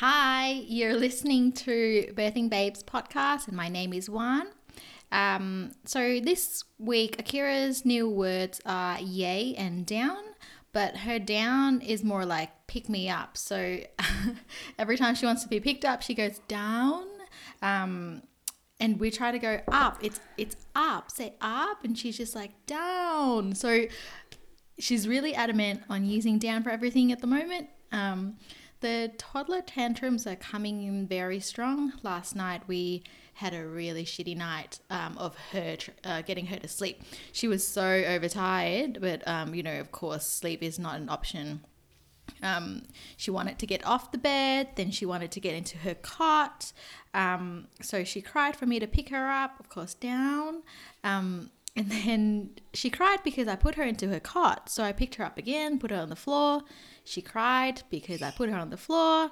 Hi, you're listening to Birthing Babes podcast, and my name is Juan. Um, so this week, Akira's new words are yay and down, but her down is more like pick me up. So every time she wants to be picked up, she goes down. Um, and we try to go up. It's it's up. Say up, and she's just like down. So she's really adamant on using down for everything at the moment. Um, the toddler tantrums are coming in very strong. Last night we had a really shitty night um, of her tr- uh, getting her to sleep. She was so overtired, but um, you know, of course, sleep is not an option. Um, she wanted to get off the bed, then she wanted to get into her cot. Um, so she cried for me to pick her up, of course, down. Um, and then she cried because I put her into her cot. So I picked her up again, put her on the floor. She cried because I put her on the floor.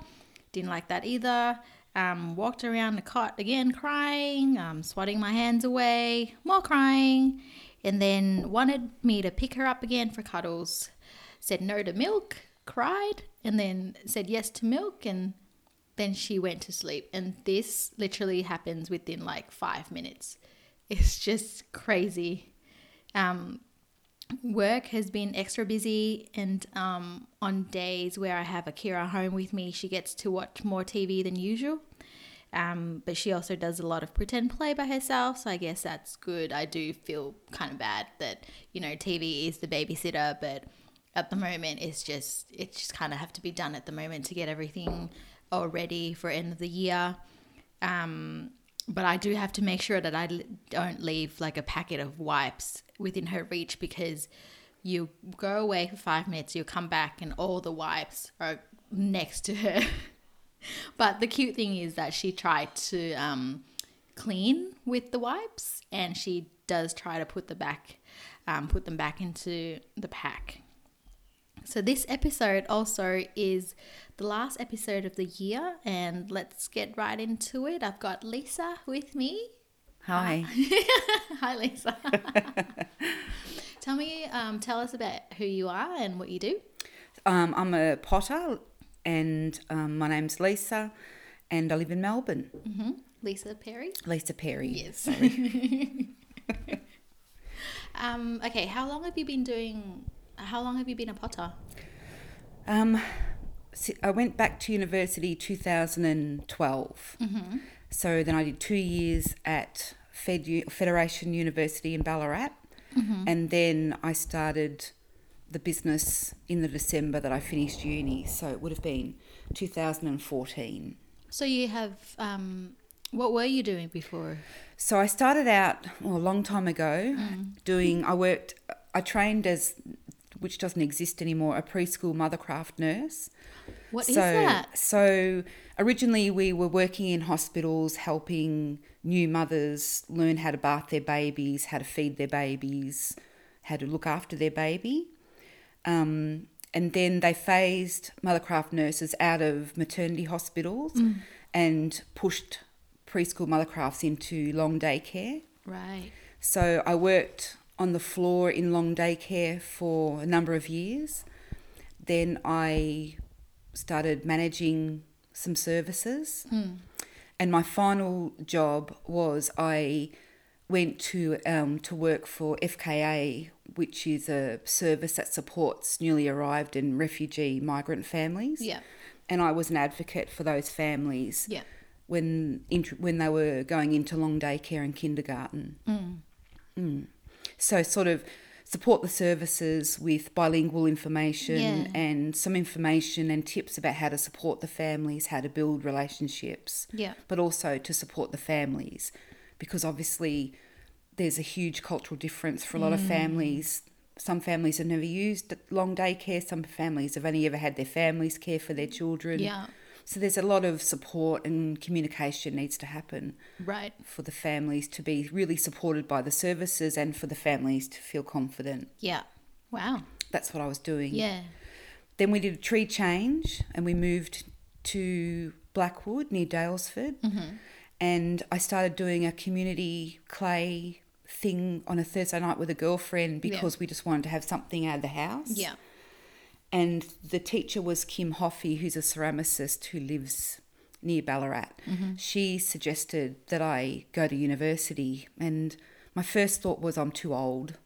Didn't like that either. Um, walked around the cot again, crying, um, swatting my hands away, more crying, and then wanted me to pick her up again for cuddles. Said no to milk, cried, and then said yes to milk, and then she went to sleep. And this literally happens within like five minutes. It's just crazy. Um, work has been extra busy, and um, on days where I have Akira home with me, she gets to watch more TV than usual. Um, but she also does a lot of pretend play by herself, so I guess that's good. I do feel kind of bad that you know TV is the babysitter, but at the moment it's just it just kind of have to be done at the moment to get everything all ready for end of the year. Um, but I do have to make sure that I don't leave like a packet of wipes within her reach because you go away for five minutes, you come back, and all the wipes are next to her. but the cute thing is that she tried to um, clean with the wipes, and she does try to put the back, um, put them back into the pack. So this episode also is the last episode of the year, and let's get right into it. I've got Lisa with me. Hi. Hi, Lisa. tell me, um, tell us about who you are and what you do. Um, I'm a potter, and um, my name's Lisa, and I live in Melbourne. hmm Lisa Perry. Lisa Perry. Yes. Um, okay, how long have you been doing? How long have you been a potter? um, I went back to university 2012. Mm-hmm. So then I did two years at Fed Federation University in Ballarat, Mm-hmm. and then I started the business in the December that I finished uni. So it would have been 2014. So you have. Um, what were you doing before? So I started out well, a long time ago doing, I worked, I trained as, which doesn't exist anymore, a preschool mothercraft nurse. What is so, that? So originally we were working in hospitals helping new mothers learn how to bath their babies, how to feed their babies, how to look after their baby. Um, and then they phased mothercraft nurses out of maternity hospitals Mm. and pushed preschool mothercrafts into long day care. Right. So I worked on the floor in long day care for a number of years. Then I started managing some services. And my final job was I went to um, to work for FKA, which is a service that supports newly arrived and refugee migrant families. Yeah. And I was an advocate for those families Yeah. when when they were going into long day care and kindergarten. Mm. So sort of support the services with bilingual information Yeah. and some information and tips about how to support the families, how to build relationships, Yeah. but also to support the families because obviously there's a huge cultural difference for a lot of Mm. families. Some families have never used long day care, some families have only ever had their families care for their children. Yeah. So there's a lot of support and communication needs to happen Right. for the families to be really supported by the services and for the families to feel confident. Yeah. Wow. That's what I was doing. Yeah. Then we did a tree change and we moved to Blackwood near Daylesford. Mm-hmm. And I started doing a community clay thing on a Thursday night with a girlfriend because we just wanted to have something out of the house. Yeah. And the teacher was Kim Hoffey, who's a ceramicist who lives near Ballarat. Mm-hmm. She suggested that I go to university, and my first thought was I'm too old.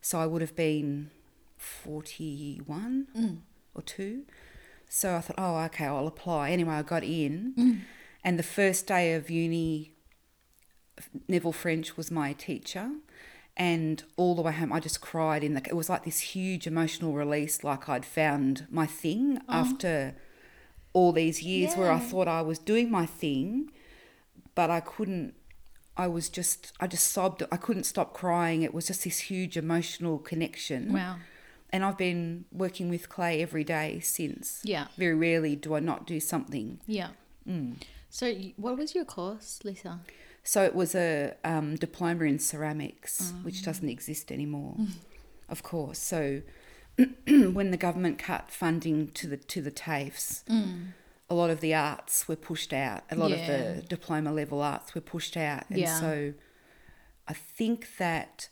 So I would have been 41 mm. or 2. So I thought, oh, okay, I'll apply. Anyway, I got in, mm. and the first day of uni, Neville French was my teacher. And all the way home, I just cried. In the it was like this huge emotional release, like I'd found my thing oh. after all these years where I thought I was doing my thing, but I couldn't. I was just, I just sobbed. I couldn't stop crying. It was just this huge emotional connection. Wow. And I've been working with clay every day since. Yeah. Very rarely do I not do something. Yeah. Mm. So, what was your course, Lisa? So it was a um, diploma in ceramics, which doesn't exist anymore, of course. So when the government cut funding to the to the TAFEs, a lot of the arts were pushed out. A lot of the diploma level arts were pushed out, and Yeah. so I think that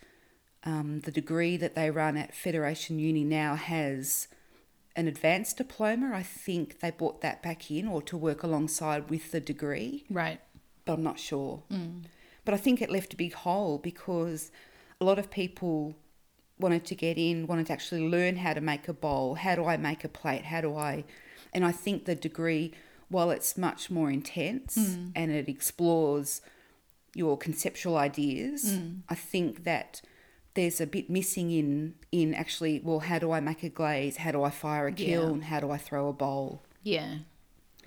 um, the degree that they run at Federation Uni now has an advanced diploma. I think they brought that back in, or to work alongside with the degree Right. But I'm not sure. Mm. But I think it left a big hole because a lot of people wanted to get in, wanted to actually learn how to make a bowl. How do I make a plate? How do I? And I think the degree, while it's much more intense mm. and it explores your conceptual ideas, mm. I think that there's a bit missing in in actually well how do I make a glaze how do I fire a Yeah. kiln how do I throw a bowl Yeah.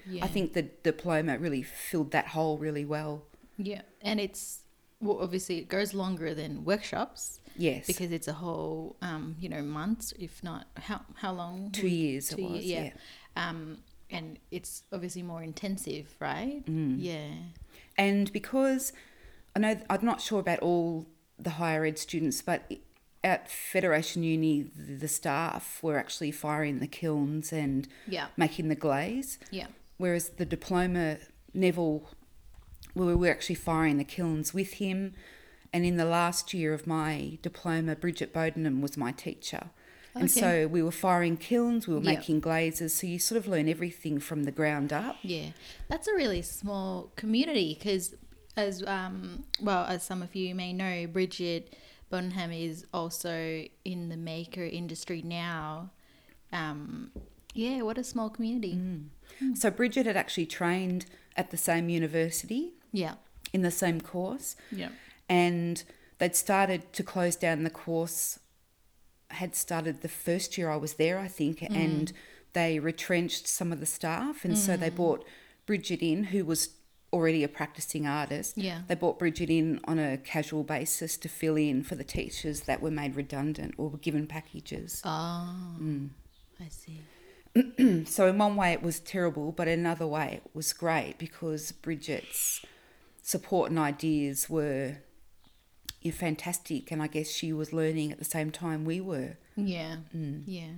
Yeah. I think the diploma really filled that hole really well Yeah. And it's, well, obviously, it goes longer than workshops Yes. because it's a whole, um, you know, months, if not, how, how long? two years it Two was. ye- Yeah. Um, and it's obviously more intensive, right? Mm. Yeah. And because I know I'm not sure about all the higher ed students, but at Federation Uni, the the staff were actually firing the kilns and Yeah. making the glaze, Yeah. Whereas the diploma Neville, we were actually firing the kilns with him. And in the last year of my diploma, Bridget Bodenham was my teacher. And Okay. so we were firing kilns, we were Yep. making glazes. So you sort of learn everything from the ground up. Yeah, that's a really small community because, as um, well as some of you may know, Bridget Bodenham is also in the maker industry now. Um, yeah, what a small community. Mm. So Bridget had actually trained at the same university Yeah, in the same course, yeah, and they'd started to close down the course. Had started the first year I was there, I think, mm. and they retrenched some of the staff, and so they mm. brought Bridget in, who was already a practicing artist. yeah. They brought Bridget in on a casual basis to fill in for the teachers that were made redundant or were given packages. Oh, Mm. I see. So in one way it was terrible, but in another way it was great because Bridget's support and ideas were yeah, fantastic, and I guess she was learning at the same time we were. Yeah, Mm. yeah.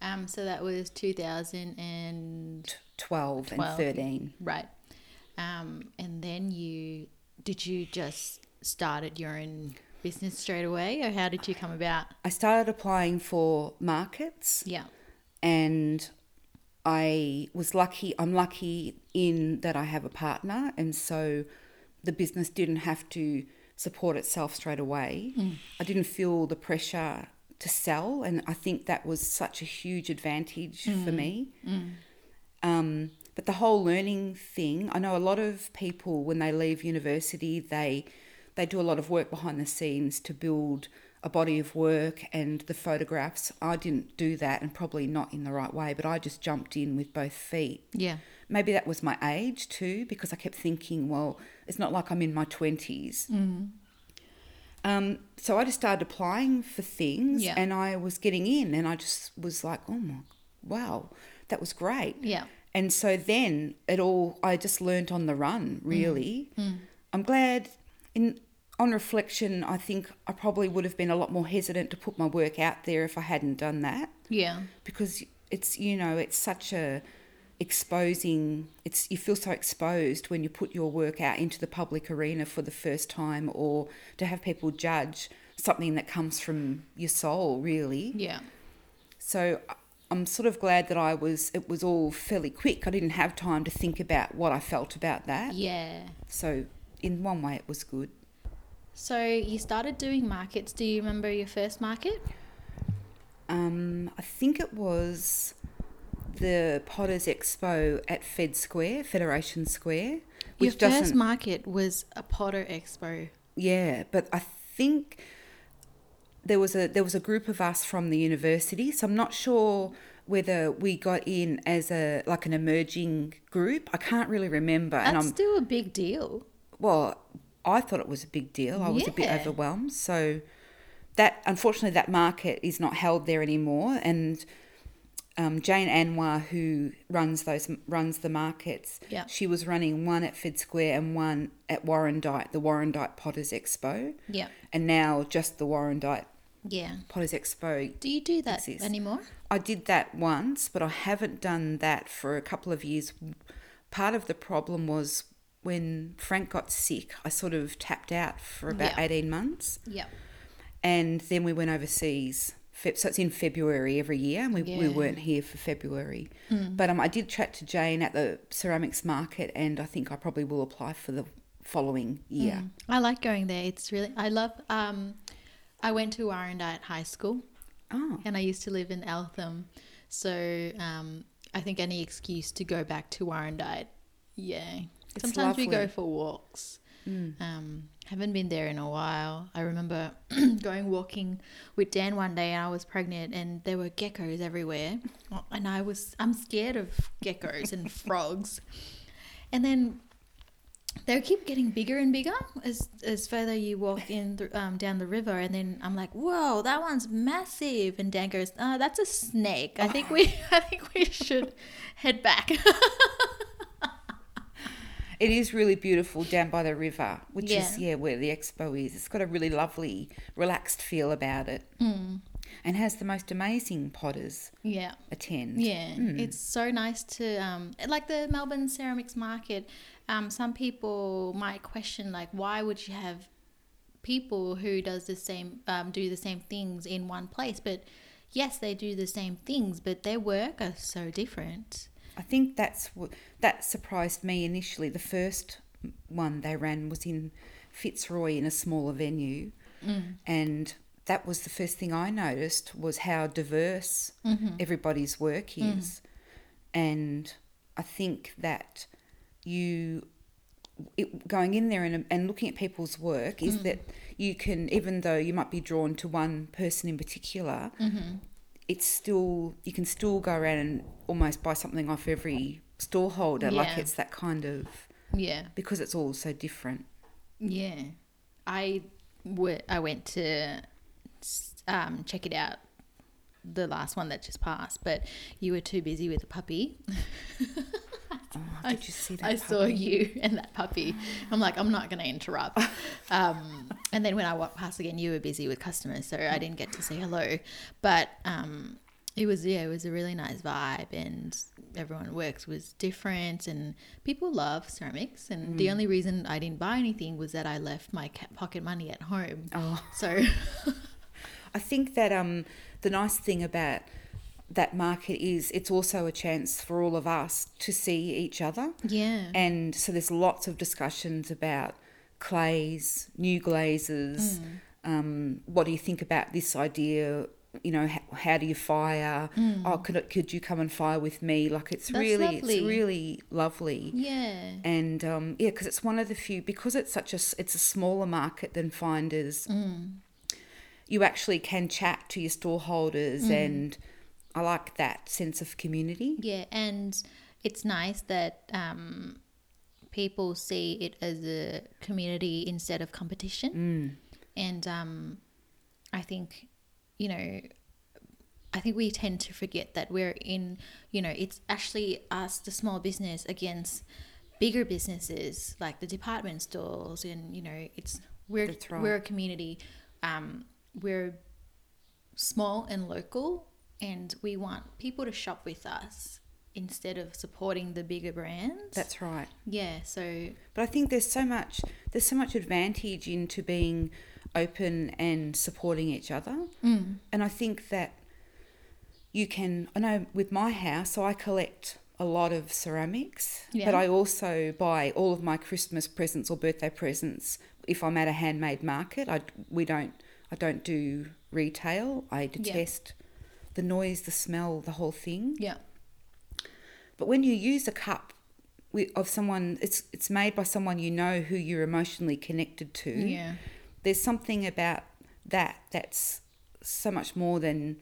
Um, so that was two thousand and Twelve, 12. and thirteen. right. Um, and then you did you just started your own business straight away, or how did you come about? I started applying for markets, Yeah, and I was lucky. I'm lucky in that I have a partner, and so the business didn't have to support itself straight away. Hmm. I didn't feel the pressure to sell, and I think that was such a huge advantage for hmm. me. Hmm. Um, but the whole learning thing, I know a lot of people when they leave university, they they do a lot of work behind the scenes to build a body of work and the photographs. I didn't do that, and probably not in the right way. But I just jumped in with both feet. yeah, Maybe that was my age too, because I kept thinking, well, it's not like I'm in my 20s. Mm-hmm. Um, so I just started applying for things Yeah. and I was getting in, and I just was like, oh my, wow, that was great. yeah, And so then it all, I just learnt on the run, really. Mm-hmm. Mm. I'm glad, in on reflection, I think I probably would have been a lot more hesitant to put my work out there if I hadn't done that yeah, because it's you know it's such a exposing it's you feel so exposed when you put your work out into the public arena for the first time or to have people judge something that comes from your soul really yeah, So I'm sort of glad that I was. It was all fairly quick. I didn't have time to think about what I felt about that. Yeah. So in one way, it was good. So you started doing markets. Do you remember your first market? Um, I think it was the Potters Expo at Fed Square, Federation Square. Your Which first doesn't, market was a Potter Expo. yeah, but I think there was a there was a group of us from the university, so I'm not sure whether we got in as a like an emerging group. I can't really remember, That's and I'm still a big deal. well, I thought it was a big deal. I was a bit overwhelmed. So that unfortunately that market is not held there anymore and um, Jane Anwar, who runs those runs the markets, Yeah. she was running one at Fed Square and one at Warrandyte, the Warrandyte Potters Expo, Yeah. and now just the Warrandyte Yeah. Potters Expo. Do you do that Exists. anymore? I did that once, but I haven't done that for a couple of years. Part of the problem was when Frank got sick, I sort of tapped out for about Yeah. 18 months. Yeah. And then we went overseas. So it's in February every year, and we, we weren't here for February. But um, I did chat to Jane at the ceramics market, and I think I probably will apply for the following year. I like going there. It's really I love um I went to Warrandyte High School Oh, and I used to live in Eltham. So um I think any excuse to go back to Warrandyte. Yeah. It's Sometimes we go for walks. Mm. Um haven't been there in a while. I remember going walking with Dan one day and I was pregnant and there were geckos everywhere. And I was I'm scared of geckos and frogs. And then they keep getting bigger and bigger as as further you walk in th- um, down the river, and then I'm like, "Whoa, that one's massive!" And Dan goes, "Uh, that's a snake. I think we, I think we should head back." It is really beautiful down by the river, which is Yeah. yeah where the expo is. It's got a really lovely, relaxed feel about it, and has the most amazing potters yeah, attend. yeah, it's so nice to um, like the Melbourne Ceramics Market. Um, some people might question like, why would you have people who does the same um, do the same things in one place? But yes, they do the same things, but their work are so different. I think that's what that surprised me initially. The first one they ran was in Fitzroy in a smaller venue, mm. and that was the first thing I noticed was how diverse mm-hmm. everybody's work is, mm. and I think that you it, going in there and, and looking at people's work is mm. that you can even though you might be drawn to one person in particular mm-hmm. It's still you can still go around and almost buy something off every storeholder like it's that kind of Yeah. because it's all so different Yeah, I w- I went to um, check it out, the last one that just passed, but you were too busy with the puppy. oh, I- you see that I saw you and that puppy. I'm like, I'm not going to interrupt. Um, and then when I walked past again, you were busy with customers, so I didn't get to say hello. But um, it was yeah, it was a really nice vibe, and everyone works was different, and people love ceramics. And the only reason I didn't buy anything was that I left my pocket money at home. oh So I think that um the nice thing about that market is it's also a chance for all of us to see each other yeah, and so there's lots of discussions about clays, new glazes. Mm. Um, what do you think about this idea? You know, how, how do you fire? Oh, could could you come and fire with me? Like it's Mm. That's really, lovely. it's really lovely. yeah, And um, yeah, because it's one of the few because it's such a it's a smaller market than Finders. Mm. You actually can chat to your store holders, Mm. and I like that sense of community. yeah, and it's nice that um, people see it as a community instead of competition. And um, I think, you know, I think we tend to forget that we're in, you know, it's actually us, the small business, against bigger businesses like the department stores, and you know, it's we're right. we're a community. Um, we're small and local, and we want people to shop with us instead of supporting the bigger brands. That's right. yeah. So But I think there's so much there's so much advantage into being open and supporting each other. mm, And I think that you can. I know with my house, so I collect a lot of ceramics, Yeah. but I also buy all of my Christmas presents or birthday presents if I'm at a handmade market. I we don't I don't do retail. I detest the noise, the smell, the whole thing. Yeah. But when you use a cup of someone, it's it's made by someone you know who you're emotionally connected to. Yeah. There's something about that that's so much more than,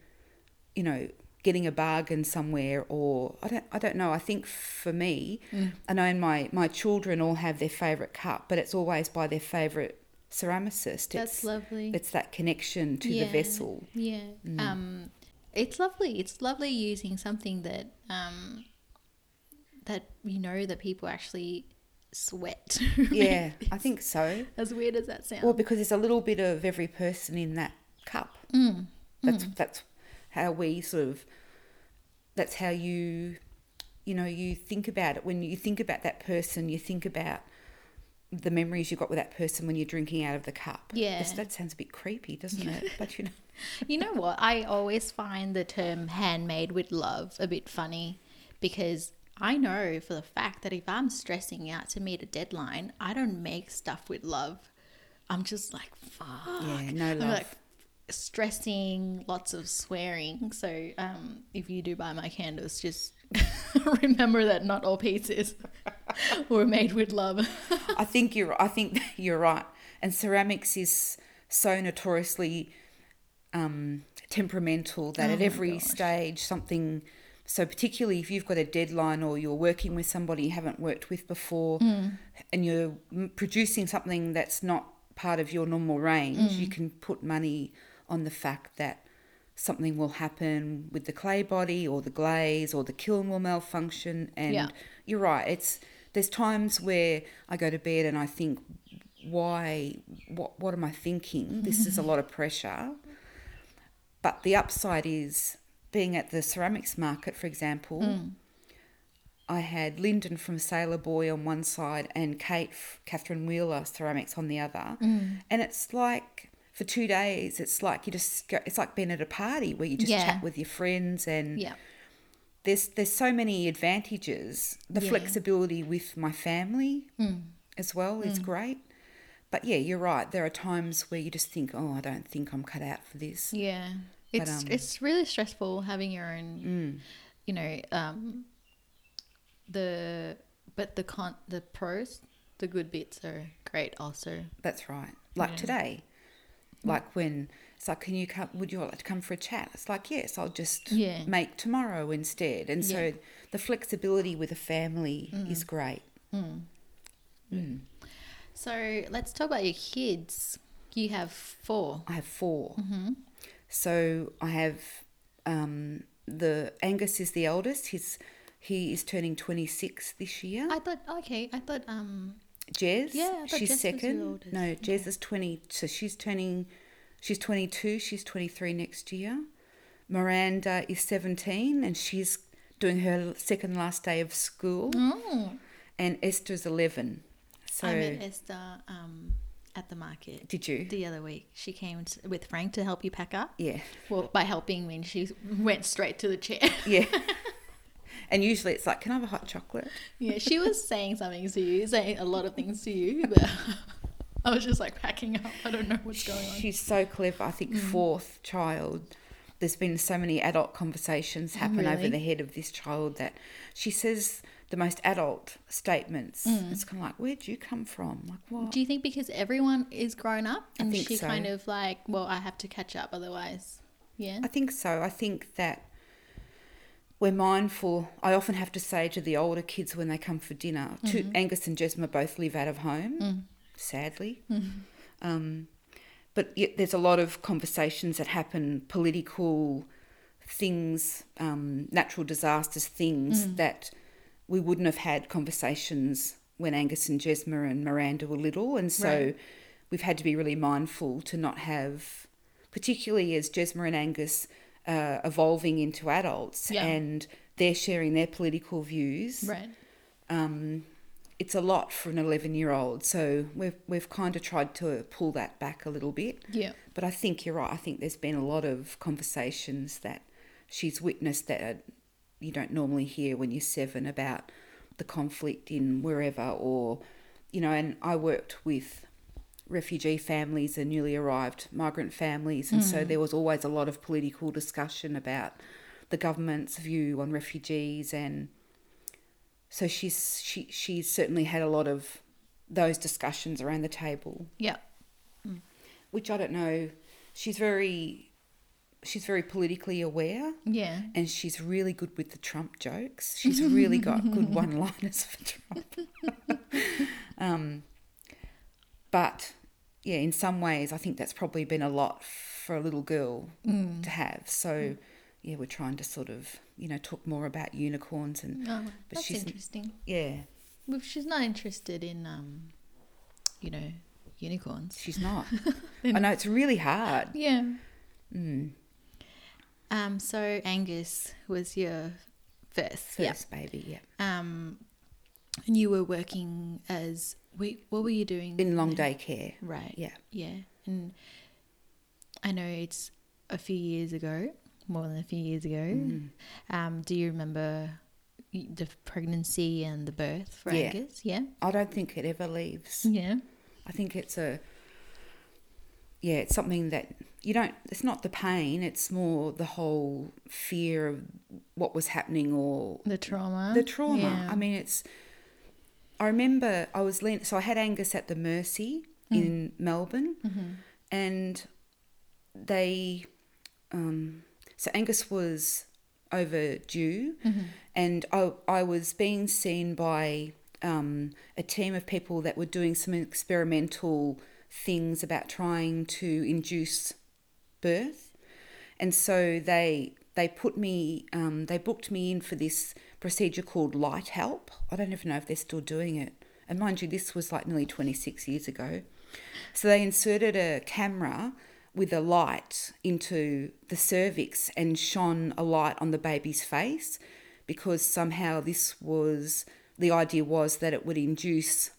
you know, getting a bargain somewhere or I don't I don't know. I think for me, Mm. I know my my children all have their favorite cup, but it's always by their favorite ceramicist. That's it's, lovely. it's that connection to Yeah. the vessel. Yeah. Um, it's lovely. It's lovely using something that um, that you know that people actually sweat. Yeah, I think so. as weird as that sounds. Well, because there's a little bit of every person in that cup. Mm. That's that's how we sort of. That's how you, you know, you think about it. When you think about that person, you think about the memories you got with that person when you're drinking out of the cup. Yeah. That's- that sounds a bit creepy, doesn't it? But you know, You know what? I always find the term handmade with love a bit funny because I know for the fact that if I'm stressing out to meet a deadline, I don't make stuff with love. I'm just like, fuck. yeah, no I'm love. like stressing, lots of swearing. So um, if you do buy my candles, just remember that not all pieces were made with love. I think you're. I think you're right. And ceramics is so notoriously um, temperamental that Oh at every gosh. stage something. So particularly if you've got a deadline or you're working with somebody you haven't worked with before, Mm. and you're producing something that's not part of your normal range, Mm. you can put money on the fact that something will happen with the clay body or the glaze or the kiln will malfunction and Yeah. you're right it's there's times where i go to bed and i think why what what am i thinking this is a lot of pressure but the upside is being at the ceramics market for example mm. I had Lyndon from Sailor Boy on one side and Kate, Catherine Wheeler Ceramics on the other. Mm. And it's like, for two days, it's like you just go, it's like being at a party where you just Yeah. chat with your friends and yeah. There's there's so many advantages. The Yeah. flexibility with my family Mm. as well is great. But yeah, you're right. There are times where you just think, oh, I don't think I'm cut out for this. Yeah. But, It's um, it's really stressful having your own Mm. you know, um the but the con the pros, the good bits are great also. That's right. Like Yeah. today, like when it's like, can you come? Would you like to come for a chat? It's like, yes, I'll just Yeah. make tomorrow instead. And so Yeah. the flexibility with a family is great. Mm. Mm. So let's talk about your kids. You have four. I have 4 Mm-hmm. So I have um, the Angus is the eldest. He's he is turning twenty six this year. I thought okay. I thought um Jez, Yeah, I thought she's Jez was second. the oldest. No, Jez is twenty. So she's turning. She's twenty two. She's twenty three next year. Miranda is seventeen, and she's doing her second last day of school. oh, And Esther's eleven. So I met Esther um at the market did you? the other week. She came with Frank to help you pack up. Yeah, Well, by helping me, she went straight to the chair. yeah. and usually it's like, can I have a hot chocolate? yeah, she was saying something to you, saying a lot of things to you, but I was just like packing up. I don't know what's going on. She's so clever. I Mm. think fourth child. There's been so many adult conversations happen over Really? the head of this child that she says the most adult statements. It's kind of like, where'd you come from? Like what? Mm. Do you think because everyone is grown up and she so. kind of like, well, I have to catch up otherwise? Yeah. I think so. I think that we're mindful. I often have to say to the older kids when they come for dinner, two, Angus and Jesma both live out of home, sadly. Um, but yet there's a lot of conversations that happen, political things, um, natural disasters, things that we wouldn't have had conversations when Angus and Jesma and Miranda were little. And so Right. we've had to be really mindful to not have, particularly as Jesma and Angus uh, evolving into adults Yeah. and they're sharing their political views. Right. Um, it's a lot for an 11 year old. So we've, we've kind of tried to pull that back a little bit. Yeah. But I think you're right. I think there's been a lot of conversations that she's witnessed that uh, you don't normally hear when you're seven about the conflict in wherever or you know and i worked with refugee families and newly arrived migrant families and so mm. there was always a lot of political discussion about the government's view on refugees and so she's she she's certainly had a lot of those discussions around the table Yeah. Mm. which i don't know she's very she's very politically aware Yeah. and she's really good with the Trump jokes. She's really got good one-liners for Trump. um, but yeah, in some ways, I think that's probably been a lot for a little girl mm. to have. So mm. Yeah, we're trying to sort of you know talk more about unicorns and Oh, but that's she's interesting. yeah, Well, she's not interested in, um, you know, unicorns. she's not. I know it's really hard. Yeah. Mm, Um. So Angus was your first. Yeah. first baby, yeah, Um. And you were working as wait, what were you doing? in long day care. Right. Yeah, Yeah. And I know it's a few years ago, more than a few years ago. Mhm. Um. Do you remember the pregnancy and the birth for Yeah. Angus? Yeah. I don't think it ever leaves. Yeah. I think it's a yeah, it's something that you don't it's not the pain, it's more the whole fear of what was happening or The trauma. the trauma. Yeah. I mean it's I remember I was lean so I had Angus at the Mercy Mm. in Melbourne Mhm. and they um so Angus was overdue Mhm. and I, I was being seen by um, a team of people that were doing some experimental things about trying to induce birth. And so they they put me um, they booked me in for this procedure called light help. I don't even know if they're still doing it. And mind you this was like nearly 26 years ago. So they inserted a camera with a light into the cervix and shone a light on the baby's face because somehow this was the idea was that it would induce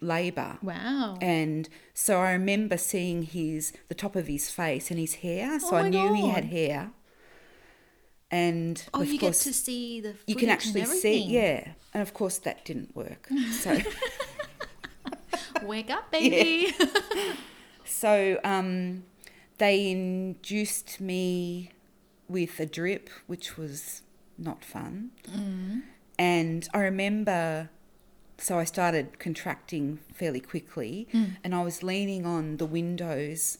labor. Wow. And so I remember seeing his the top of his face and his hair. So Oh I knew he had hair. And Oh, you get to see the. you can actually see, yeah. And of course, that didn't work. So. Wake up, baby. So um, they induced me with a drip, which was not fun. Mm. And I remember, so I started contracting fairly quickly, mm. and I was leaning on the windows.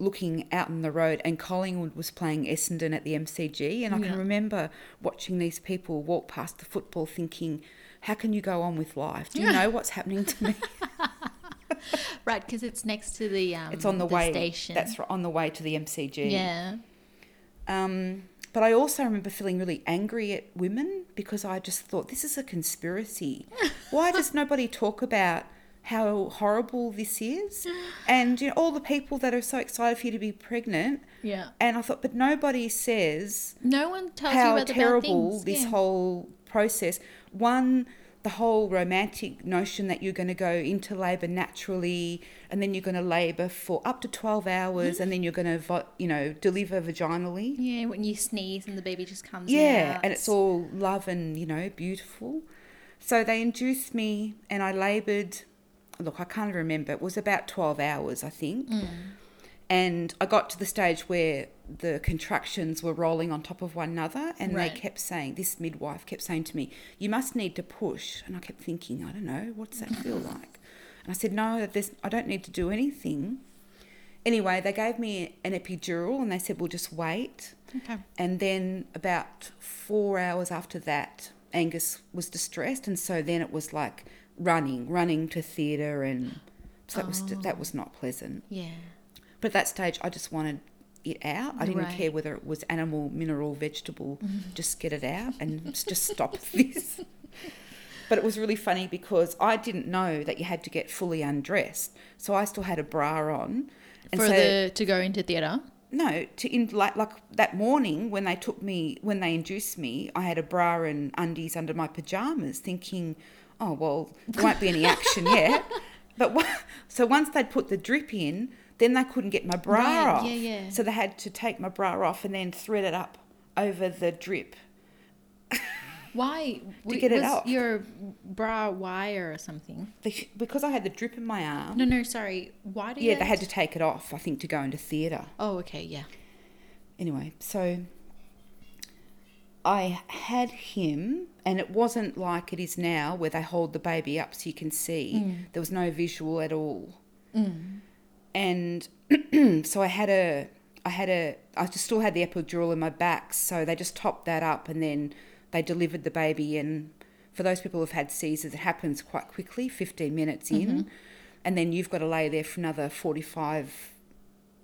Looking out on the road, and Collingwood was playing Essendon at the MCG, and I Yeah. can remember watching these people walk past the football, thinking, "How can you go on with life? Do you know what's happening to me?" right, because it's next to the um. It's on the, way. station. That's right, on the way to the MCG. Yeah. Um, but I also remember feeling really angry at women because I just thought this is a conspiracy. Why does nobody talk about how horrible this is? And you know all the people that are so excited for you to be pregnant. Yeah. And I thought, but nobody says No one tells you how about the bad terrible things. this yeah. whole process. One, the whole romantic notion that you're going to go into labour naturally, and then you're going to labour for up to twelve hours, and then you're going to, vo- you know, deliver vaginally. Yeah, when you sneeze and the baby just comes Yeah, out. and it's all love and you know beautiful. So they induced me, and I laboured. Look, I can't remember. It was about twelve hours, I think. Mm. And I got to the stage where the contractions were rolling on top of one another, and Right. they kept saying, this midwife kept saying to me, "You must need to push." And I kept thinking, I don't know, what does that feel like? And I said, "No, I don't need to do anything." Anyway, they gave me an epidural, and they said, "We'll just wait." Okay. And then about four hours after that, Angus was distressed, and so then it was like running, running to theatre, and so that was oh. that was not pleasant. Yeah. But at that stage, I just wanted it out. I didn't Right. care whether it was animal, mineral, vegetable. Mm-hmm. Just get it out and just stop this. But it was really funny because I didn't know that you had to get fully undressed, so I still had a bra on. And For so, the to go into theatre. no, to in like like that morning when they took me when they induced me, I had a bra and undies under my pajamas, thinking, oh well, there won't be any action yet. But so once they'd put the drip in, then they couldn't get my bra Right, off. yeah, yeah. So they had to take my bra off and then thread it up over the drip. Why? To get it was off. your bra wire or something? Because I had the drip in my arm. No, no, sorry. Why do you? Yeah, they had to take it off, I think, to go into theatre. Oh, okay, yeah. Anyway, so I had him, and it wasn't like it is now where they hold the baby up so you can see. Mm. There was no visual at all. Mm. And so I had a, I had a, I just still had the epidural in my back, so they just topped that up and then they delivered the baby. And for those people who've had Caesars, it happens quite quickly, 15 minutes in. Mm-hmm. And then you've got to lay there for another 45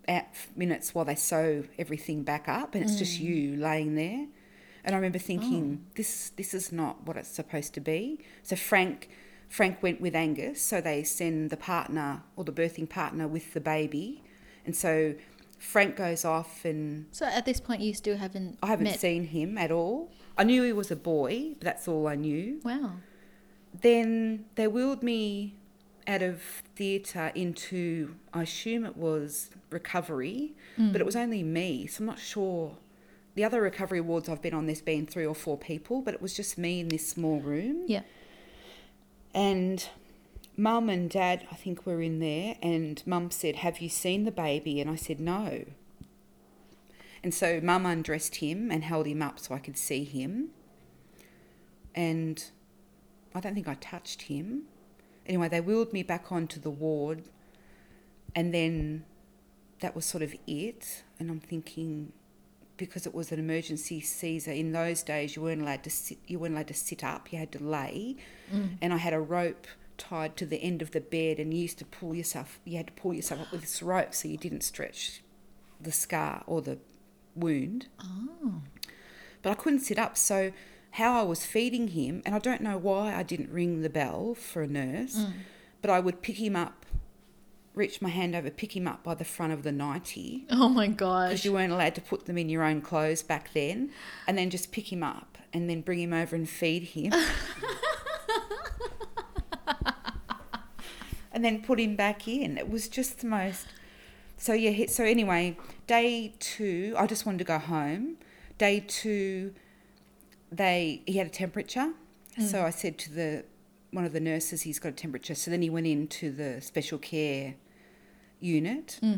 eh, minutes while they sew everything back up, and it's just mm. you laying there. And I remember thinking, oh. this this is not what it's supposed to be. So Frank Frank went with Angus, so they send the partner or the birthing partner with the baby, and so Frank goes off, and So at this point, you still haven't. I haven't met. seen him at all. I knew he was a boy, but that's all I knew. Wow. Then they wheeled me out of theatre into, I assume it was recovery, hmm. but it was only me, so I'm not sure. The other recovery wards I've been on, there's been three or four people, but it was just me in this small room. Yeah. And mum and dad, I think, were in there, and mum said, Have you seen the baby? And I said, No. And so mum undressed him and held him up so I could see him. And I don't think I touched him. Anyway, they wheeled me back onto the ward, and then that was sort of it. And I'm thinking, because it was an emergency Caesar, in those days you weren't allowed to sit. You weren't allowed to sit up. You had to lay, mm. and I had a rope tied to the end of the bed, and you used to pull yourself. You had to pull yourself up with this rope so you didn't stretch the scar or the wound. Oh. But I couldn't sit up, so how I was feeding him, and I don't know why I didn't ring the bell for a nurse, mm. but I would pick him up, reach my hand over, pick him up by the front of the nightie Oh my gosh. because you weren't allowed to put them in your own clothes back then, and then just pick him up and then bring him over and feed him. and then put him back in. It was just the most. So yeah. So anyway, day two, I just wanted to go home. Day two, they he had a temperature, mm. so I said to the one of the nurses, he's got a temperature. So then he went into the special care unit, hmm.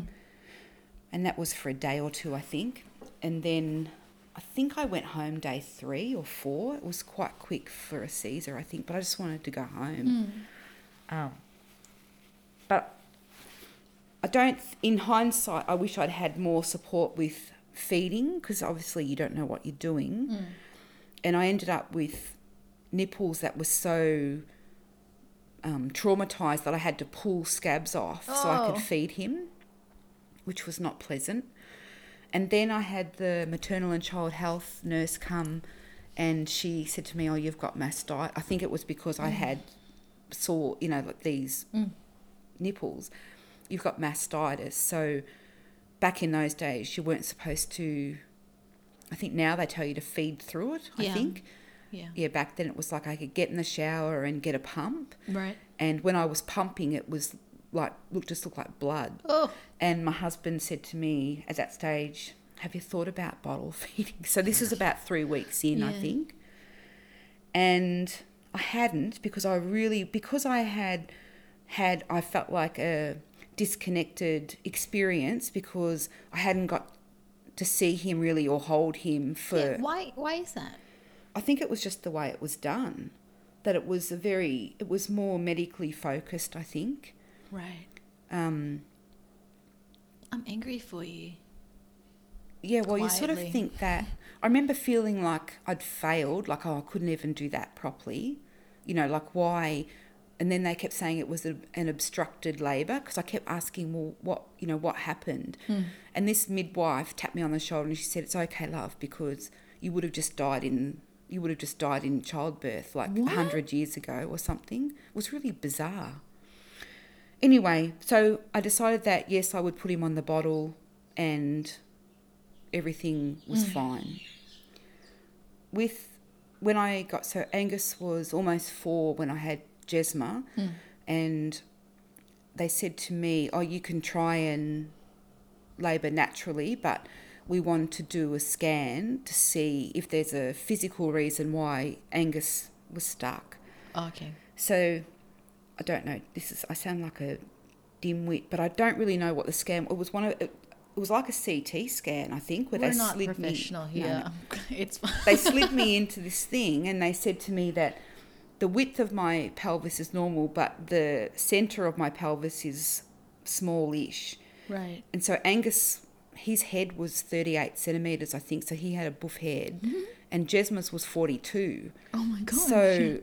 and that was for a day or two, I think. And then I think I went home day three or four. It was quite quick for a Caesar, I think, but I just wanted to go home. Hmm. Um, but I don't, in hindsight, I wish I'd had more support with feeding because obviously you don't know what you're doing. Hmm. And I ended up with nipples that were so um, traumatized that I had to pull scabs off so I Oh. could feed him, which was not pleasant. And then I had the maternal and child health nurse come and she said to me, Oh, you've got mastitis. I think it was because I had saw, you know, like these nipples. You've got mastitis. So back in those days, you weren't supposed to. I think now they tell you to feed through it. I think. Yeah. Yeah, back then it was like I could get in the shower and get a pump. Right. And when I was pumping, it was like, look, just looked like blood. Oh. And my husband said to me at that stage, Have you thought about bottle feeding? So this was about three weeks in, I think. And I hadn't because I really, because I had had, I felt like a disconnected experience because I hadn't got to see him really or hold him for. Yeah. Why? Why is that? I think it was just the way it was done. That it was a very, it was more medically focused, I think. Right. Um, I'm angry for you. Yeah, well, you sort of think that. I remember feeling like I'd failed, like, oh, I couldn't even do that properly. You know, like, why? And then they kept saying it was a, an obstructed labour because I kept asking, well, what, you know, what happened? And this midwife tapped me on the shoulder and she said, it's okay, love, because you would have just died in. You would have just died in childbirth like a What? hundred years ago or something. It was really bizarre. Anyway, so I decided that yes, I would put him on the bottle and everything was mm. fine. With when I got so Angus was almost four when I had Jesma, mm. and they said to me, "Oh, you can try and labour naturally, but we wanted to do a scan to see if there's a physical reason why Angus was stuck. Oh, okay. So I don't know. This is I sound like a dimwit, but I don't really know what the scan. It was one of it, it was like a CT scan, I think, where We're they not slid professional me. no, here. no. It's They slid me into this thing, and they said to me that the width of my pelvis is normal, but the center of my pelvis is smallish. right. And so Angus, his head was 38 centimeters, I think, so he had a buff head, and Jesma's was 42. Oh my god. So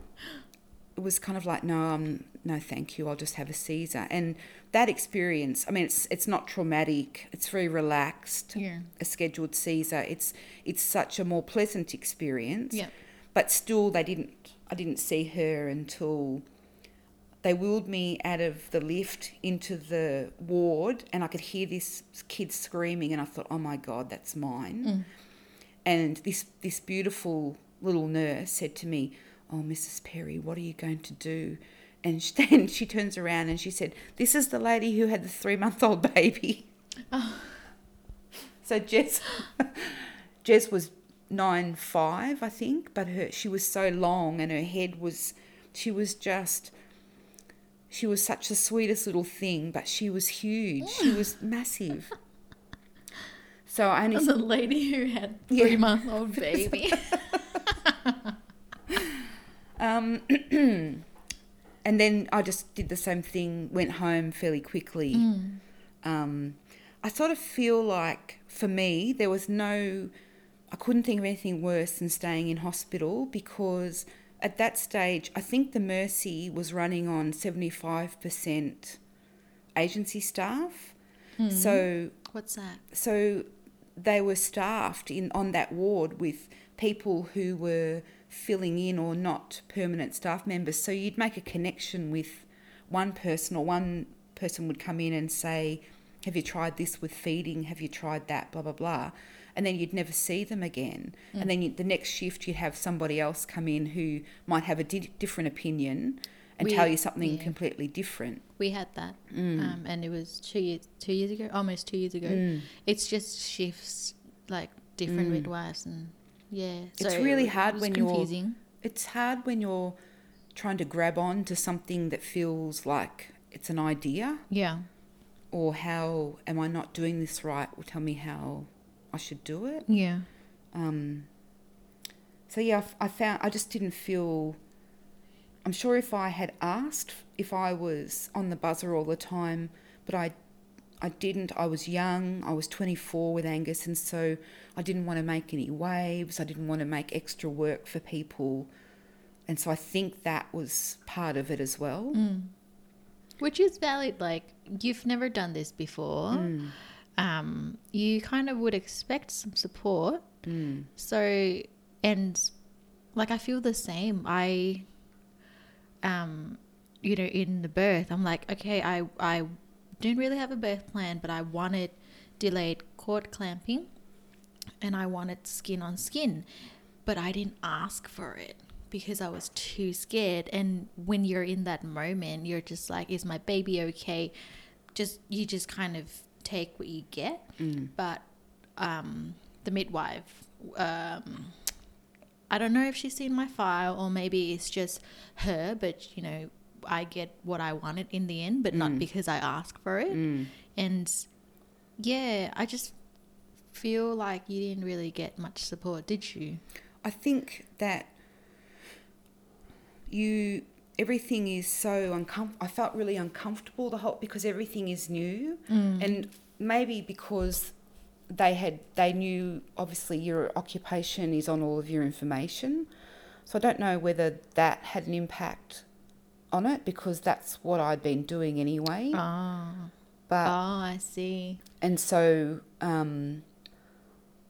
it was kind of like, no, um, no, thank you. I'll just have a Caesar. And that experience, I mean, it's it's not traumatic. It's very relaxed. yeah. A scheduled Caesar. It's it's such a more pleasant experience. Yeah. But still, they didn't. I didn't see her until they wheeled me out of the lift into the ward, and I could hear this kid screaming, and I thought, oh my god, that's mine. Mm. And this this beautiful little nurse said to me, "Oh, Mrs. Perry, what are you going to do?" And she, then she turns around and she said, "This is the lady who had the three month old baby." So Jess, Jess was nine five, I think, but her she was so long and her head was, she was just. She was such the sweetest little thing, but she was huge. She was massive. So I only As a lady who had Yeah. three month old baby. Um, and then I just did the same thing, went home fairly quickly. Um, I sort of feel like for me, there was no, I couldn't think of anything worse than staying in hospital because at that stage, I think the Mercy was running on 75% agency staff. Hmm. So What's that? so they were staffed in on that ward with people who were filling in or not permanent staff members. So you'd make a connection with one person or one person would come in and say have you tried this with feeding? Have you tried that? blah blah blah and then you'd never see them again. And then you, the next shift you'd have somebody else come in who might have a di- different opinion and We- tell you something yeah. completely different. We had that, Mm. um, and it was two years, two years ago, almost two years ago. Mm. It's just shifts, like different midwives, and yeah, It's really it hard was when you're- It's hard when you're trying to grab on to something that feels like it's an idea. Yeah, or how am I not doing this right? Or tell me how I should do it. yeah, Um, so yeah, I found I just didn't feel. I'm sure if I had asked if I was on the buzzer all the time, but I, I didn't. I was young. I was 24 with Angus, and so I didn't want to make any waves. I didn't want to make extra work for people, and so I think that was part of it as well. Mm. which is valid. Like you've never done this before, Mm. Um, you kind of would expect some support. Mm. So, and like I feel the same. I, um, you know, in the birth, I'm like, okay, I I didn't really have a birth plan, but I wanted delayed cord clamping, and I wanted skin on skin, but I didn't ask for it because I was too scared. And when you're in that moment, you're just like, is my baby okay? Just you just kind of take what you get, Mm. but um, the midwife. Um, I don't know if she's seen my file or maybe it's just her, but you know, I get what I wanted in the end, but not Mm. because I asked for it. Mm. And yeah, I just feel like you didn't really get much support, did you? I think that you everything is so uncomfortable. I felt really uncomfortable the whole because everything is new, mm. and maybe because they had they knew obviously your occupation is on all of your information, so I don't know whether that had an impact on it because that's what I'd been doing anyway. Oh, But oh, I see. and so um,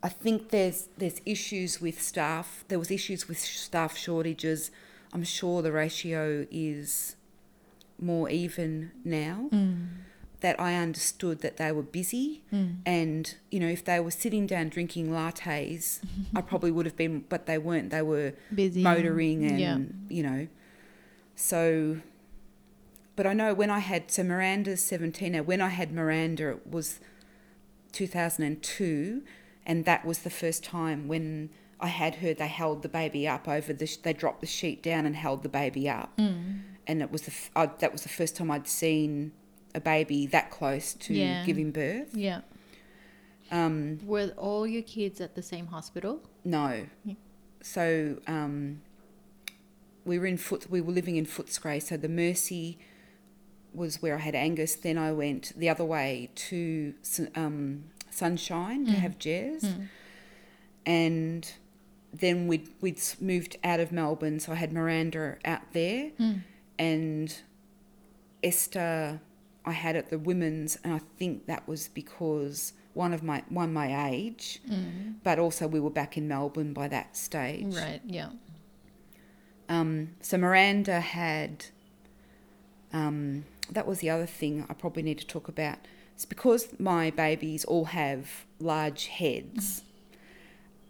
I think there's there's issues with staff. There was issues with staff shortages. I'm sure the ratio is more even now. Mm. That I understood that they were busy, Mm. and you know if they were sitting down drinking lattes, I probably would have been, but they weren't. They were Busy. motoring and Yeah. you know so but i know when i had so miranda's 17 now when i had miranda it was 2002 and that was the first time when I had heard they held the baby up over the. Sh- they dropped the sheet down and held the baby up, Mm. and it was the. F- I, that was the first time I'd seen a baby that close to Yeah. giving birth. Yeah. Um, Were all your kids at the same hospital? no, Yeah. so um, we were in foot. We were living in Footscray, so the Mercy was where I had Angus. Then I went the other way to um, Sunshine to Mm. have Jez. Mm. and then we'd we'd moved out of Melbourne, so I had Miranda out there, Mm. and Esther I had at the women's, and I think that was because one of my one my age, Mm. but also we were back in Melbourne by that stage. Right. Yeah. Um, so Miranda had. Um, that was the other thing I probably need to talk about. It's because my babies all have large heads.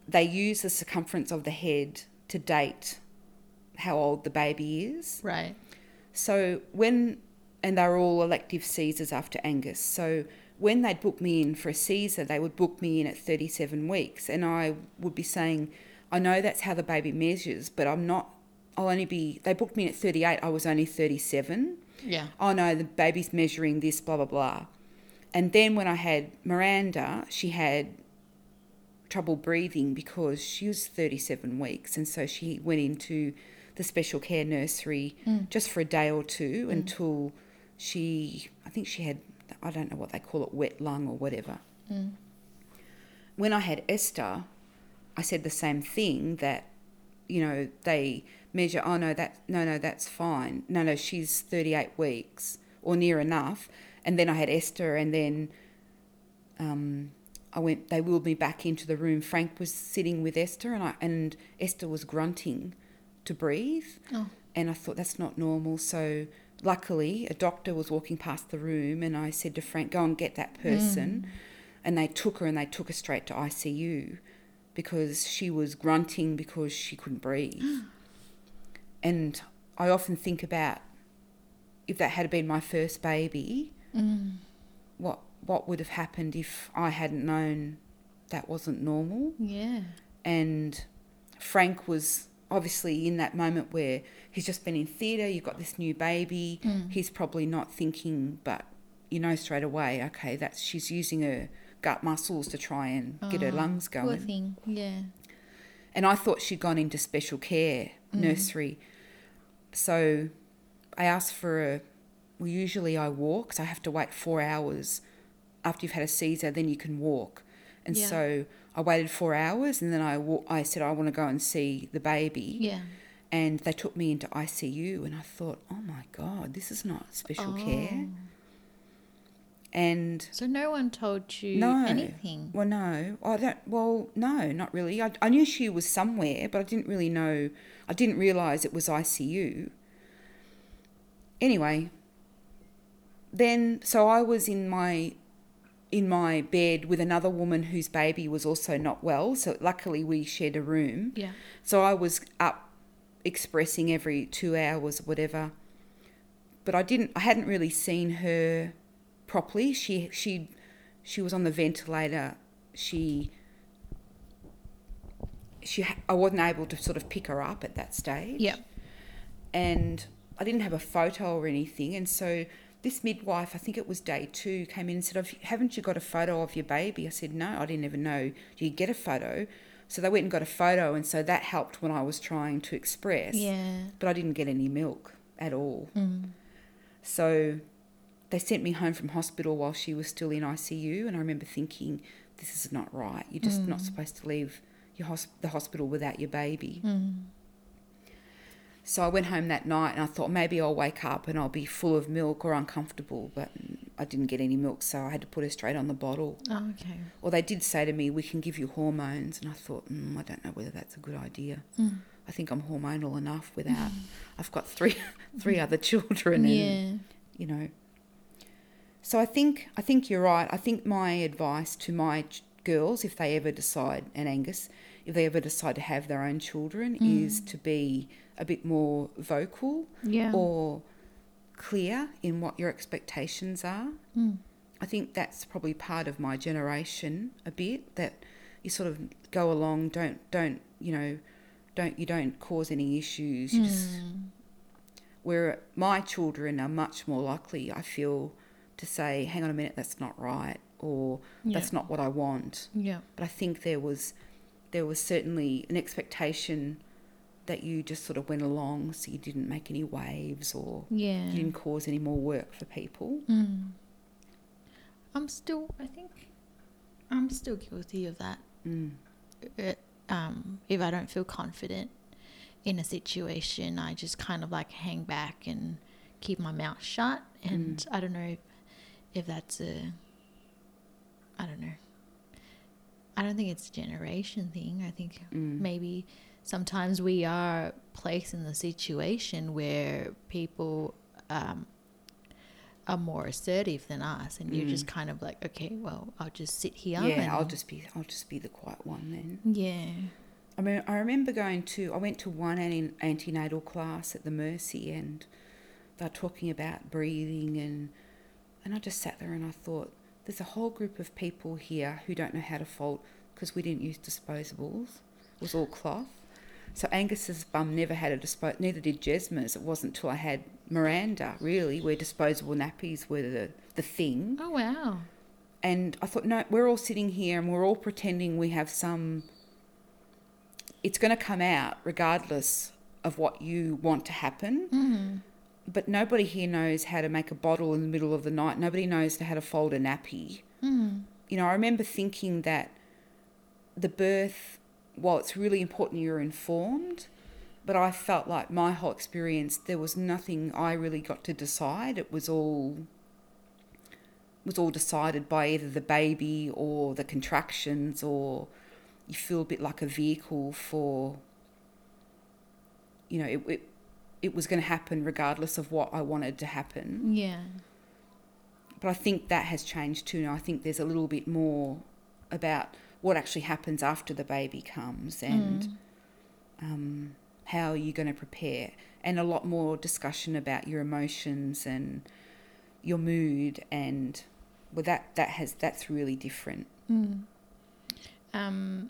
They use the circumference of the head to date how old the baby is. Right. So when and they're all elective Caesars after Angus. So when they'd book me in for a Caesar, they would book me in at 37 weeks, and I would be saying, I know that's how the baby measures, but I'm not. I'll only be. They booked me in at 38. I was only 37. Yeah. Oh no, the baby's measuring this, blah blah blah. And then when I had Miranda, she had trouble breathing because she was 37 weeks, and so she went into the special care nursery Mm. just for a day or two until she, I think she had, I don't know what they call it, wet lung or whatever. Mm. When I had Esther, I said the same thing that, you know, they measure, oh no, that, no, no, that's fine. No, no, she's 38 weeks or near enough. And then I had Esther, and then um, I went, they wheeled me back into the room. Frank was sitting with Esther, and, I, and Esther was grunting to breathe Oh. and I thought that's not normal. So luckily, a doctor was walking past the room, and I said to Frank, "Go and get that person." And they took her and they took her straight to ICU because she was grunting because she couldn't breathe. and I often think about if that had been my first baby, Mm. what what would have happened if I hadn't known that wasn't normal Yeah. and Frank was obviously in that moment where he's just been in theatre, you've got this new baby, Mm. he's probably not thinking, but you know straight away, okay, that's she's using her gut muscles to try and get her Oh, lungs Poor going. thing. Yeah. And I thought she'd gone into special care Mm. nursery. So I asked for a well usually I walk, so I have to wait four hours after you've had a Caesar, then you can walk. And Yeah. so I waited four hours and then I, wa- I said, I want to go and see the baby. Yeah. And they took me into ICU and I thought, oh my God, this is not special oh. care. Oh. And So no one told you No. anything. well, no, I don't. Well, no, not really. I, I knew she was somewhere, but I didn't really know. I didn't realize it was ICU. Anyway, then so I was in my in my bed with another woman whose baby was also not well. So luckily we shared a room. Yeah. So I was up expressing every two hours, whatever. But I didn't. I hadn't really seen her properly. She she she was on the ventilator. She she I wasn't able to sort of pick her up at that stage. Yeah. And I didn't have a photo or anything, and so. This midwife, I think it was day two, came in and said, "Have- Haven't you got a photo of your baby? I said, No, I didn't even know Do you get a photo. So they went and got a photo, and so that helped when I was trying to express. Yeah. But I didn't get any milk at all. Mm. So they sent me home from hospital while she was still in ICU, and I remember thinking, this is not right. You're just not supposed to leave your hosp- the hospital without your baby. Mm. So I went home that night, and I thought maybe I'll wake up and I'll be full of milk or uncomfortable, but I didn't get any milk, so I had to put her straight on the bottle. Oh, okay. Or they did say to me, we can give you hormones, and I thought, mm, I don't know whether that's a good idea. Mm. I think I'm hormonal enough without. I've got three three other children, and Yeah. you know. So I think I think you're right. I think my advice to my ch- girls, if they ever decide, and Angus, if they ever decide to have their own children, is to be a bit more vocal Yeah. or clear in what your expectations are. Mm. I think that's probably part of my generation a bit that you sort of go along. Don't don't you know? Don't you don't cause any issues. You just where my children are much more likely, I feel, to say, "Hang on a minute, that's not right," or "That's not what I want." Yeah. But I think there was there was certainly an expectation that you just sort of went along, so you didn't make any waves or Yeah. you didn't cause any more work for people. Mm. I'm still, I think, I'm still guilty of that. Mm. It, um, if I don't feel confident in a situation, I just kind of like hang back and keep my mouth shut. And I don't know if, if that's a, I don't know. I don't think it's a generation thing. I think Mm. maybe sometimes we are placed in the situation where people um, are more assertive than us, and you're just kind of like, okay, well, I'll just sit here. Yeah, and, I'll just be I'll just be the quiet one then. yeah, I mean, I remember going to I went to one antenatal class at the Mercy, and they're talking about breathing, and and I just sat there and I thought, there's a whole group of people here who don't know how to fold because we didn't use disposables. It was all cloth. So Angus's bum never had a dispo. Neither did Jesma's. It wasn't till I had Miranda really, where disposable nappies were the the thing. Oh wow. And I thought, no, we're all sitting here and we're all pretending we have some. It's going to come out regardless of what you want to happen. Mm-hmm. But nobody here knows how to make a bottle in the middle of the night. Nobody knows how to fold a nappy. Mm. You know, I remember thinking that the birth, while it's really important you're informed, but I felt like my whole experience, there was nothing I really got to decide. It was all was all decided by either the baby or the contractions or you feel a bit like a vehicle for you know it it, it was going to happen regardless of what I wanted to happen Yeah. but I think that has changed too now I think there's a little bit more about what actually happens after the baby comes and um, how you're going to prepare? And a lot more discussion about your emotions and your mood and well that that has that's really different. Mm. Um,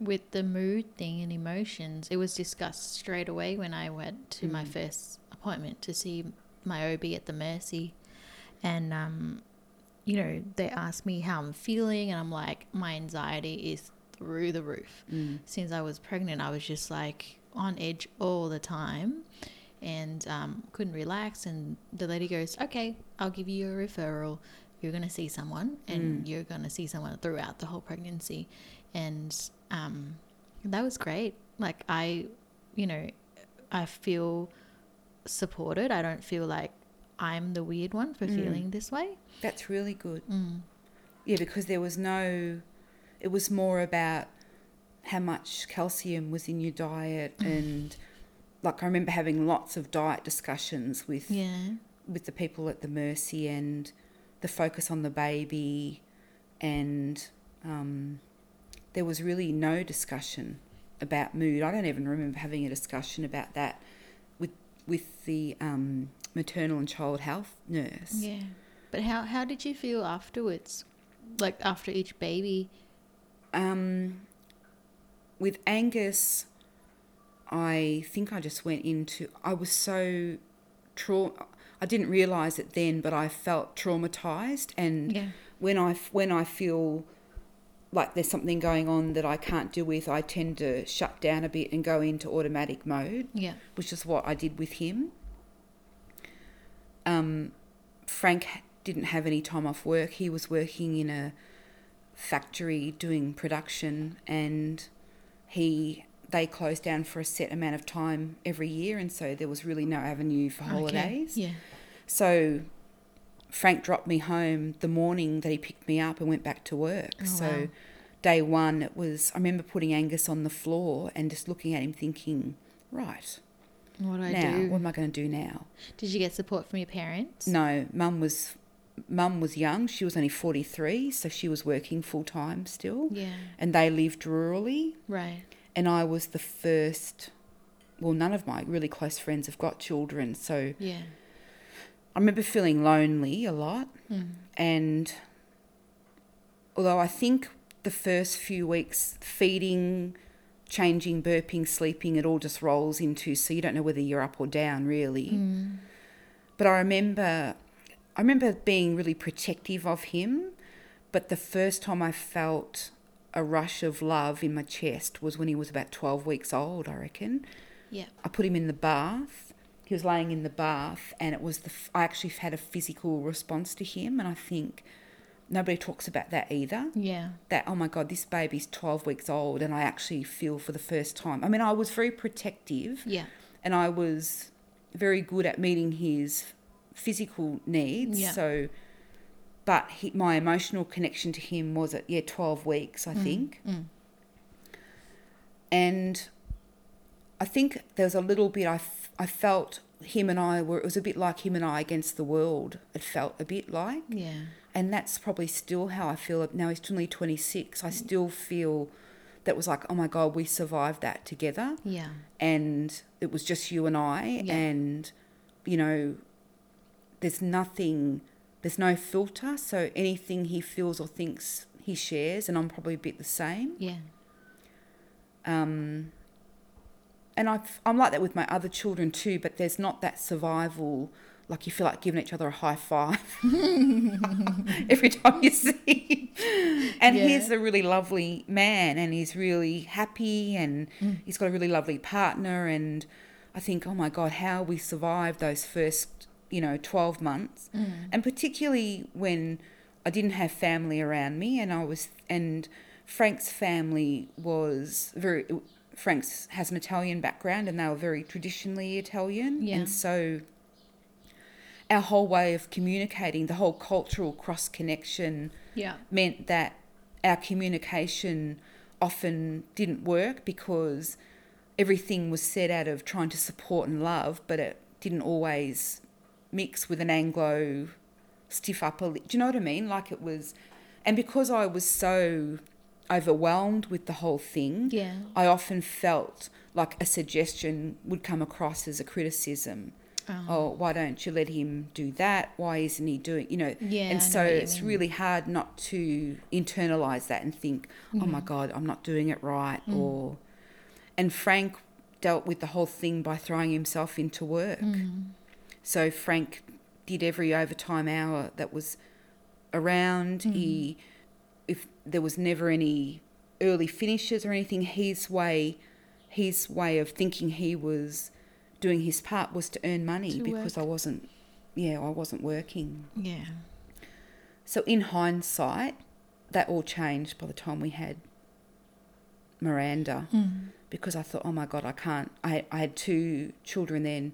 with the mood thing and emotions, it was discussed straight away when I went to my first appointment to see my OB at the Mercy, and um, you know they asked me how I'm feeling, and I'm like, my anxiety is through the roof. Since I was pregnant, I was just like on edge all the time. And um, couldn't relax, and the lady goes, "Okay, I'll give you a referral. You're going to see someone and you're going to see someone throughout the whole pregnancy. And um, that was great. Like i you know i feel supported. I don't feel like i'm the weird one for feeling this way. That's really good. Mm. yeah because there was no it was more about how much calcium was in your diet and like i remember having lots of diet discussions with yeah. with the people at the Mercy and the focus on the baby, and um, there was really no discussion about mood. I don't even remember having a discussion about that with with the um, maternal and child health nurse. yeah but how how did you feel afterwards like after each baby Um, with Angus, I think I just went into. I was so trau. I didn't realize it then, but I felt traumatized, and yeah when I when I feel like there's something going on that I can't deal with, I tend to shut down a bit and go into automatic mode, yeah which is what I did with him. Um, Frank didn't have any time off work. He was working in a factory doing production, and he they closed down for a set amount of time every year, and so there was really no avenue for Okay. holidays. yeah So Frank dropped me home the morning that he picked me up and went back to work. Oh, so wow. day one, it was, I remember putting Angus on the floor and just looking at him thinking, right, what do i now, do what am I going to do now? did you get support from your parents No, mum was. Mum was young. She was only 43, so she was working full time still. yeah And they lived rurally. right And I was the first, well, none of my really close friends have got children. So yeah I remember feeling lonely a lot. mm. And although I think the first few weeks feeding, changing, burping, sleeping, it all just rolls into so you don't know whether you're up or down really. Mm. But I remember I remember being really protective of him, but the first time I felt a rush of love in my chest was when he was about 12 weeks old, I reckon. Yeah. I put him in the bath. He was laying in the bath, and it was the. f- I actually had a physical response to him, and I think nobody talks about that either. Yeah. That oh my god, this baby's twelve weeks old, and I actually feel for the first time. I mean, I was very protective, Yeah. and I was very good at meeting his physical needs. Yeah. So, but he, my emotional connection to him was at yeah twelve weeks, I think, Mm. and I think there was a little bit I, f- I felt him and I were it was a bit like him and I against the world. It felt a bit like, Yeah. and that's probably still how I feel now. He's only twenty six. I still feel that was like oh my god, we survived that together, Yeah. and it was just you and I, Yeah. and you know, there's nothing, there's no filter. So anything he feels or thinks he shares, and I'm probably a bit the same. Yeah. Um, and i I'm like that with my other children too, but there's not that survival, like you feel like giving each other a high five every time you see him. And Yeah. he's a really lovely man and he's really happy and Mm. he's got a really lovely partner. And I think, oh my God, how we survived those first, you know, 12 months. Mm. And particularly when I didn't have family around me and I was, and Frank's family was very, Frank's has an Italian background and they were very traditionally Italian. Yeah. And so our whole way of communicating, the whole cultural cross connection Yeah. meant that our communication often didn't work because everything was said out of trying to support and love, but it didn't always mix with an Anglo stiff upper lip. Do you know what I mean? Like it was, and because I was so overwhelmed with the whole thing, Yeah. I often felt like a suggestion would come across as a criticism. Oh. Oh, why don't you let him do that? Why isn't he doing, you know? Yeah. And know so you it's really hard not to internalize that and think, oh Mm. my God, I'm not doing it right. Or, and Frank dealt with the whole thing by throwing himself into work. Mm. So Frank did every overtime hour that was around. Mm. He, if there was never any early finishes or anything, his way, his way of thinking he was doing his part was to earn money To because work. I wasn't, yeah, I wasn't working. Yeah. So in hindsight, that all changed by the time we had Miranda Mm. because I thought, oh my god, I can't. I I had two children then,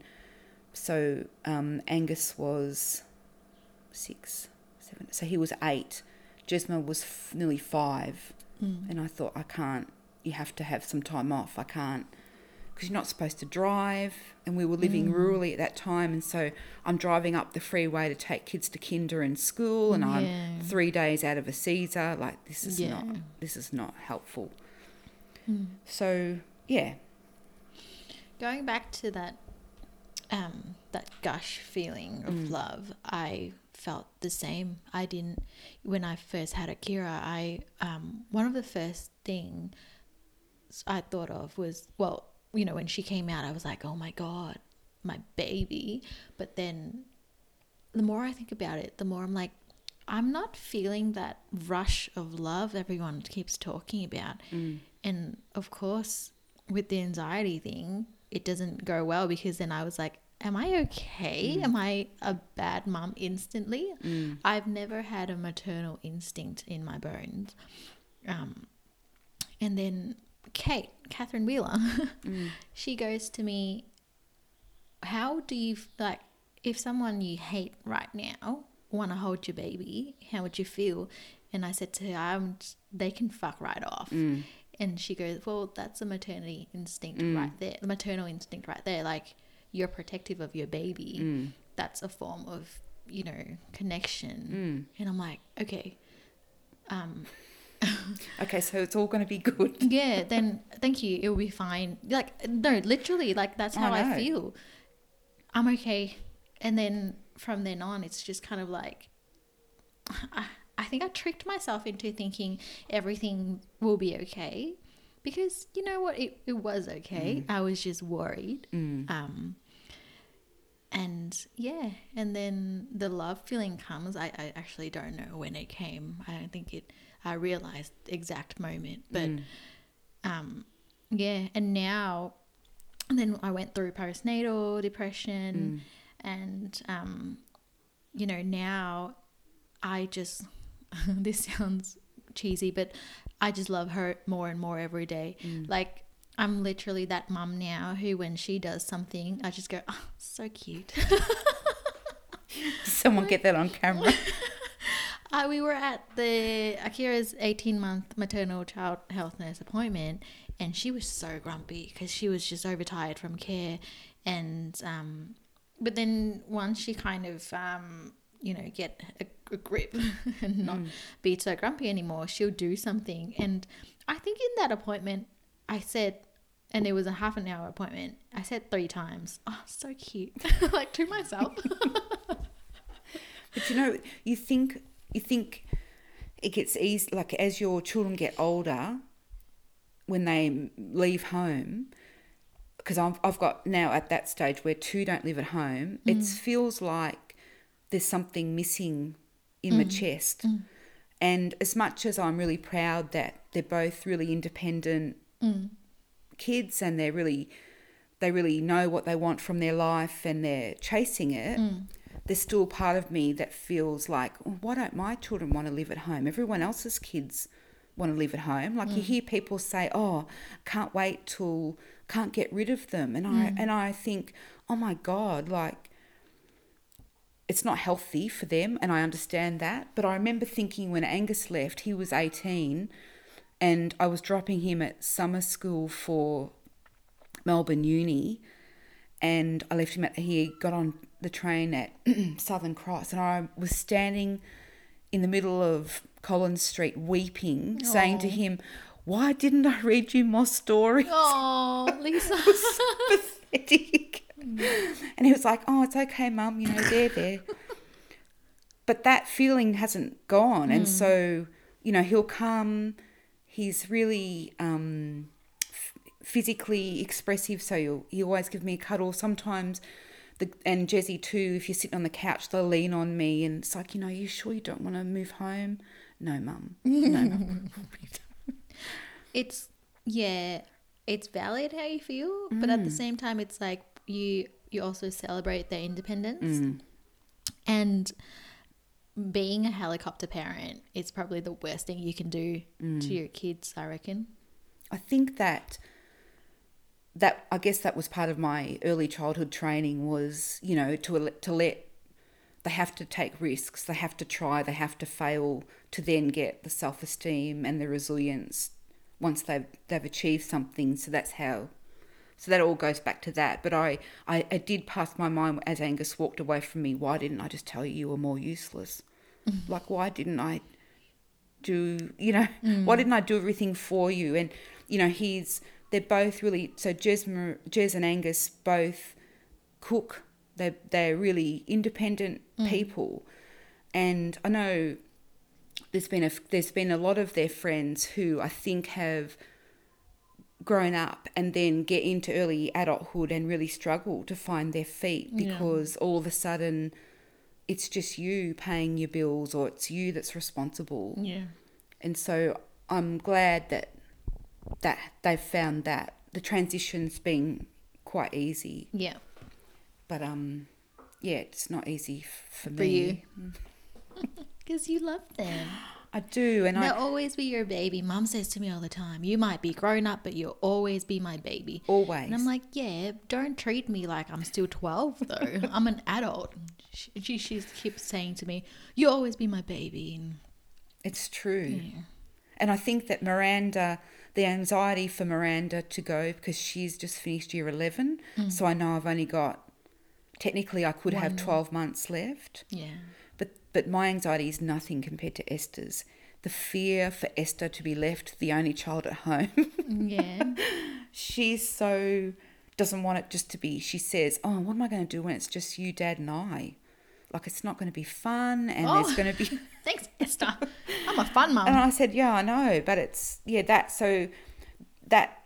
so um, Angus was six, seven. So he was eight. Jesma was f- nearly five, Mm. and I thought, I can't. You have to have some time off. I can't because you're not supposed to drive, and we were living Mm. rurally at that time, and so I'm driving up the freeway to take kids to kinder and school, and I'm three days out of a Caesar. Like this is Yeah. not this is not helpful. Mm. So yeah, Going back to that, um, that gush feeling of Mm. love, I felt the same. I didn't when I first had Akira. I um, one of the first things I thought of was well, you know, when she came out, I was like, oh my god, my baby. But then, the more I think about it, the more I'm like. I'm not feeling that rush of love everyone keeps talking about. Mm. And of course, with the anxiety thing, it doesn't go well because then I was like, Am I okay? Am I a bad mom instantly? Mm. I've never had a maternal instinct in my bones. Um, and then Kate, Catherine Wheeler, Mm. she goes to me, How do you, like, if someone you hate right now want to hold your baby, how would you feel? And I said to her, I'm, they can fuck right off. Mm. And she goes, Well, that's a maternity instinct Mm. right there, the maternal instinct right there. Like, you're protective of your baby. Mm. That's a form of, you know, connection. Mm. And I'm like, Okay. Um, Okay, so it's all going to be good. yeah, then thank you. It will be fine. Like, no, literally, like, that's how I I, feel. I'm okay. And then from then on, it's just kind of like, I, I think I tricked myself into thinking everything will be okay because you know what? It, it was okay. I was just worried. Um and yeah and then the love feeling comes. I, I actually don't know when it came. I don't think it i realized the exact moment but um yeah and now and then i went through postnatal depression and um you know now i just this sounds cheesy but i just love her more and more every day like i'm literally that mum now who when she does something i just go oh so cute someone get that on camera? Uh, we were at the Akira's 18 month maternal child health nurse appointment, and she was so grumpy because she was just overtired from care. And, um, but then once she kind of, um, you know, get a, a grip and not mm. be so grumpy anymore, she'll do something. And I think in that appointment, I said, and it was a half an hour appointment, I said three times, oh, so cute, like to myself. But you know, you think you think it gets easy. Like as your children get older, when they leave home, because I've I've got now at that stage where two don't live at home. It mm. feels like there's something missing in my mm. chest. Mm. And as much as I'm really proud that they're both really independent mm. kids and they're really they really know what they want from their life and they're chasing it there's still part of me that feels like "Oh, why don't my children want to live at home? Everyone else's kids want to live at home. Like you hear people say oh can't wait till can't get rid of them. And i and i think oh my god like it's not healthy for them and i understand that but i remember thinking when angus left he was 18 and i was dropping him at summer school for melbourne uni and i left him at he got on the train at southern cross and i was standing in the middle of collins street weeping saying to him why didn't i read you more stories Oh, Lisa. pathetic. And he was like, "Oh, it's okay, mum. You know, they're there." But that feeling hasn't gone, and so you know he'll come. He's really um, f- physically expressive, so he'll he always give me a cuddle. Sometimes. The, and Jezzy too, if you're sitting on the couch, they'll lean on me and it's like, you know, you sure you don't want to move home? No, mum. No, mum. it's yeah, it's valid how you feel, but at the same time, it's like you you also celebrate their independence, mm. and being a helicopter parent is probably the worst thing you can do mm. to your kids. I reckon. I think that that I guess that was part of my early childhood training was you know to to let they have to take risks, they have to try, they have to fail to then get the self esteem and the resilience once they've they've achieved something. So that's how. So that all goes back to that. But I, I, did pass my mind as Angus walked away from me. Why didn't I just tell you you were more useless? Mm. like why didn't I do you know mm. why didn't I do everything for you and you know he's they're both really so Jez, Jez and Angus both cook they they're really independent mm. people and I know there's been a there's been a lot of their friends who I think have grown up and then get into early adulthood and really struggle to find their feet Yeah. because all of a sudden it's just you paying your bills or it's you that's responsible Yeah. and so I'm glad that that they've found that the transition's been quite easy Yeah. but um yeah it's not easy for me For you. Because you love them. I do and They'll I always be your baby. Mum says to me all the time, You might be grown up, but you'll always be my baby. always And I'm like, Yeah, don't treat me like I'm still 12, though. I'm an adult. She, she, she keeps saying to me, You'll always be my baby. And It's true. And I think that Miranda, the anxiety for Miranda to go because she's just finished year 11. Hmm. So I know I've only got, technically, I could have 12 months left. yeah. But, my anxiety is nothing compared to Esther's. The fear for Esther to be left the only child at home. Yeah. she's so, doesn't want it just to be, she says, Oh, what am I going to do when it's just you, dad, and I? like it's not going to be fun and Oh. there's going to be Thanks, Esther. I'm a fun mum. and I said, yeah, I know, but it's yeah, that so that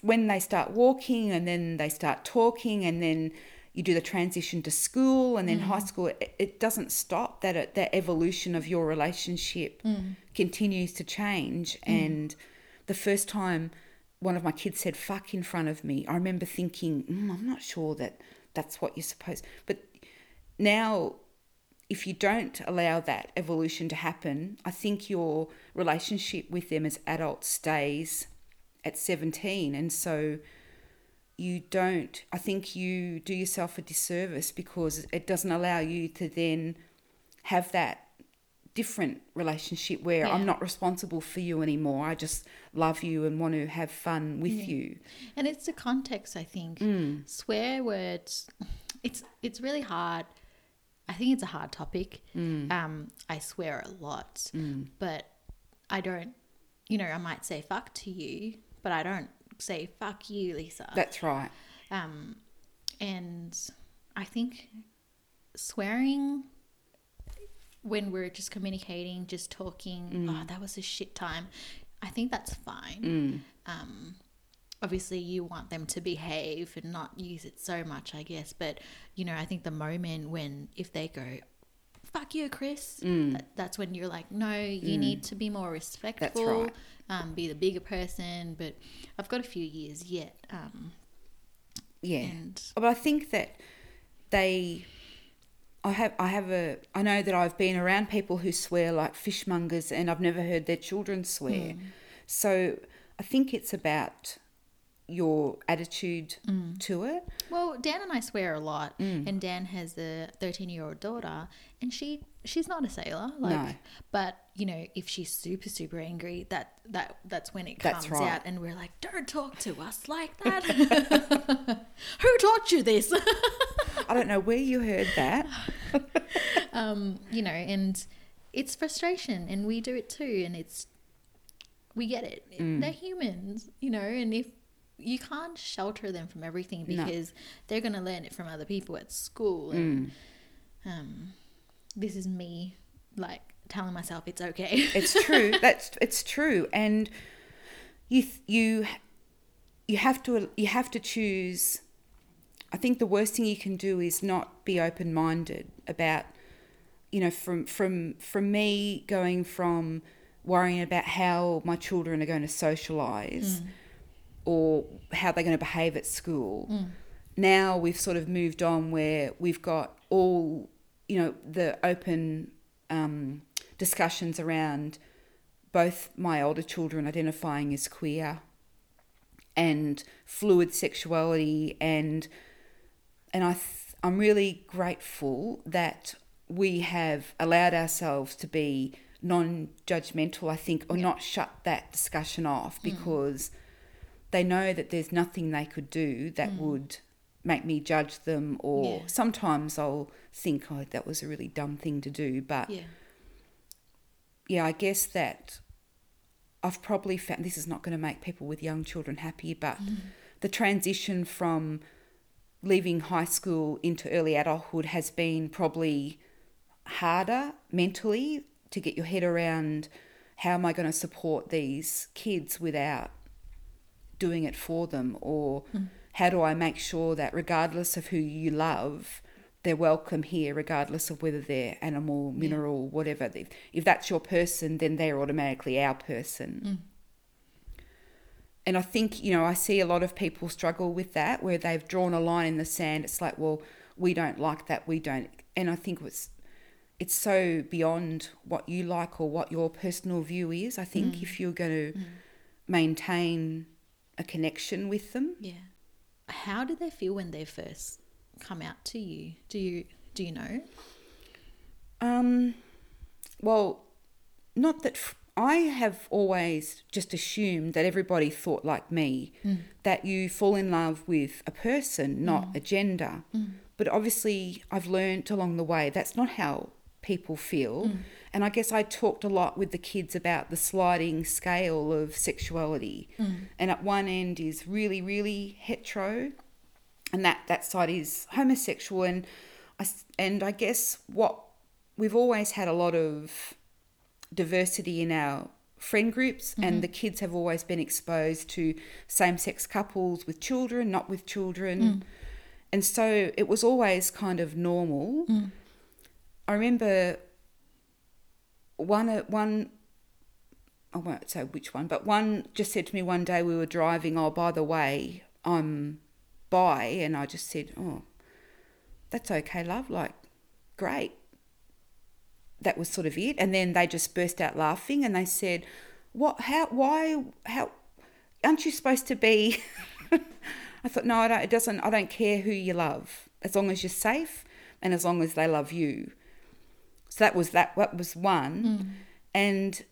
when they start walking and then they start talking and then you do the transition to school and then high mm. school it, it doesn't stop that it, that evolution of your relationship mm. continues to change. Mm. And the first time one of my kids said fuck in front of me i remember thinking mm, i'm not sure that that's what you're supposed but now if you don't allow that evolution to happen, I think your relationship with them as adults stays at 17. And so you don't, I think you do yourself a disservice because it doesn't allow you to then have that different relationship where Yeah. I'm not responsible for you anymore. I just love you and want to have fun with Yeah. you. And it's the context, I think. Mm. Swear words, it's it's really hard. I think it's a hard topic. Mm. Um, I swear a lot, but I don't. You know, I might say "fuck" to you, but I don't say "fuck you, Lisa." That's right. Um, and I think swearing when we're just communicating, just talking, oh, that was a shit time. I think that's fine. Um, obviously, you want them to behave and not use it so much, I guess. But you know, I think the moment when if they go, "Fuck you, Chris," that, that's when you're like, no, you need to be more respectful. right. Um, be the bigger person. But I've got a few years yet. Um, Yeah. and But I think that they, I have, I have a, I know that I've been around people who swear like fishmongers, and I've never heard their children swear. So I think it's about your attitude to it. Well, Dan and I swear a lot, and Dan has a thirteen-year-old daughter, and she she's not a sailor, like, No. but you know, if she's super super angry, that that that's when it comes right. out, and we're like, don't talk to us like that. Who taught you this? I don't know where you heard that. um, you know, and it's frustration, and we do it too, and it's we get it. Mm. They're humans, you know, and if you can't shelter them from everything No. because they're going to learn it from other people at school, and Mm. um, this is me like telling myself it's okay. It's true. That's it's true, and you you you have to you have to choose. I think the worst thing you can do is not be open minded about, you know, from from from me going from worrying about how my children are going to socialize or how they're going to behave at school. Now we've sort of moved on where we've got all, you know, the open um, discussions around both my older children identifying as queer and fluid sexuality and and I th- I'm really grateful that we have allowed ourselves to be non-judgmental I think or Yeah. not shut that discussion off because they know that there's nothing they could do that mm. would make me judge them or Yeah. sometimes I'll think oh that was a really dumb thing to do but yeah, yeah, I guess that I've probably found this is not going to make people with young children happy, but mm. the transition from leaving high school into early adulthood has been probably harder mentally to get your head around how am I going to support these kids without doing it for them or hmm. how do I make sure that regardless of who you love they're welcome here regardless of whether they're animal mineral whatever. If, if that's your person then they're automatically our person. Hmm. And I think you know I see a lot of people struggle with that where they've drawn a line in the sand. It's like well we don't like that we don't. And I think it's it's so beyond what you like or what your personal view is. I think hmm. if you're going to maintain a connection with them yeah. How do they feel when they first come out to you? Do you do you know? Um, well, not that f- I have always just assumed that everybody thought like me, mm. that you fall in love with a person, not mm. a gender. Mm. But obviously, I've learned along the way that's not how people feel. And I guess I talked a lot with the kids about the sliding scale of sexuality. Mm. And at one end is really, really hetero, and that that side is homosexual and I and I guess what we've always had a lot of diversity in our friend groups, and mm-hmm. the kids have always been exposed to same sex couples with children, not with children. Mm. And so it was always kind of normal. Mm. I remember one uh, one I won't say which one, but one just said to me one day we were driving, oh by the way, I'm bi and I just said, Oh, that's okay, love, like great. That was sort of it. And then they just burst out laughing and they said, What how why how aren't you supposed to be I thought, no, I don't, it doesn't. I don't care who you love, as long as you're safe and as long as they love you. So that was that. That was one, and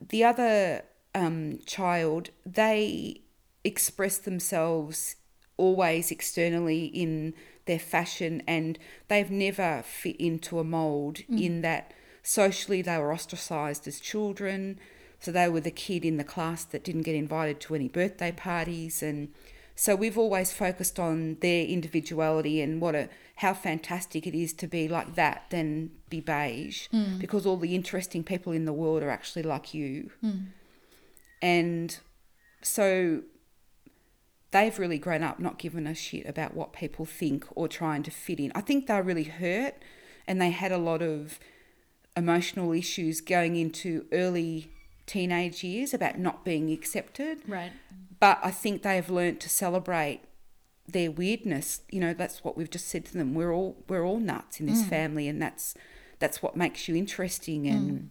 the other um, child, they express themselves always externally in their fashion, and they've never fit into a mold. In that socially, they were ostracized as children. So they were the kid in the class that didn't get invited to any birthday parties and so we've always focused on their individuality and what a how fantastic it is to be like that than be beige hmm. because all the interesting people in the world are actually like you. Hmm. And so they've really grown up not giving a shit about what people think or trying to fit in. I think they're really hurt and they had a lot of emotional issues going into early teenage years about not being accepted Right. But I think they have learnt to celebrate their weirdness. You know, that's what we've just said to them. We're all we're all nuts in this mm. family, and that's that's what makes you interesting. And mm.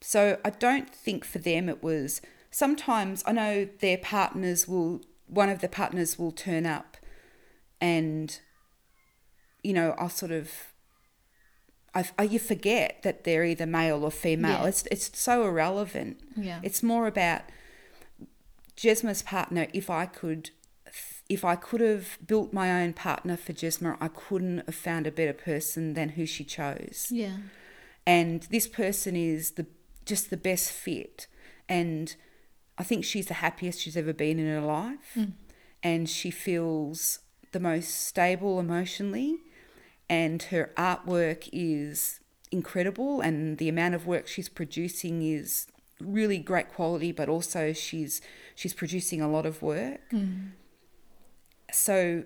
so I don't think for them it was. Sometimes I know their partners will. One of the partners will turn up, and you know, I'll sort of. I, I, you forget that they're either male or female. Yeah. It's it's so irrelevant. Yeah. It's more about Jesma's partner. If I could, if I could have built my own partner for Jesma, I couldn't have found a better person than who she chose. Yeah. And this person is the just the best fit. And I think she's the happiest she's ever been in her life. Mm. And she feels the most stable emotionally. And her artwork is incredible. And the amount of work she's producing is really great quality, but also she's she's producing a lot of work. Hmm. So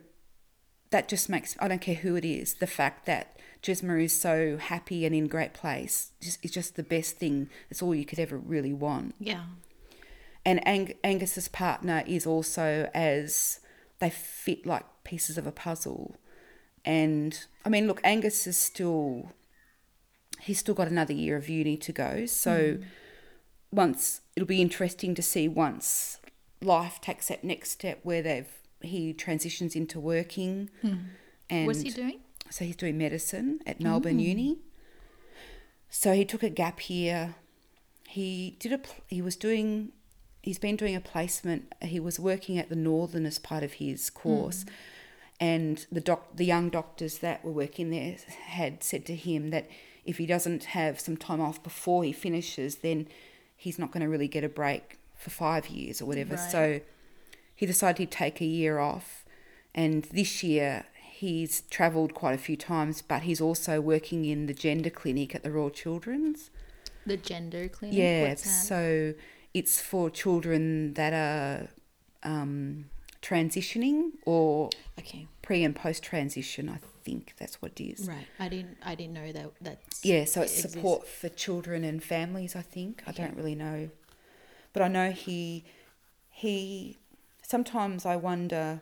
that just makes I don't care who it is, the fact that Jesma is so happy and in great place just, is just the best thing. It's all you could ever really want. Yeah. And Ang- Angus's partner is also as they fit like pieces of a puzzle. And I mean, look, Angus is still he's still got another year of uni to go. So hmm. Once it'll be interesting to see once life takes that next step where they've he transitions into working. And What's he doing? so he's doing medicine at Melbourne hmm. Uni. So he took a gap here. He did a. He was doing. He's been doing a placement. He was working at the Northern as part of his course, hmm. and the doc, the young doctors that were working there had said to him that if he doesn't have some time off before he finishes, then he's not going to really get a break for five years or whatever. Right. So he decided he'd take a year off, and this year he's travelled quite a few times, but he's also working in the gender clinic at the Royal Children's. The gender clinic. Yeah, so it's for children that are um, transitioning or Okay. Pre and post transition. I think that's what it is. Right. I didn't. I didn't know that. That's Yeah, so it's exists. support for children and families. I think I Okay. don't really know, but I know he he. Sometimes I wonder,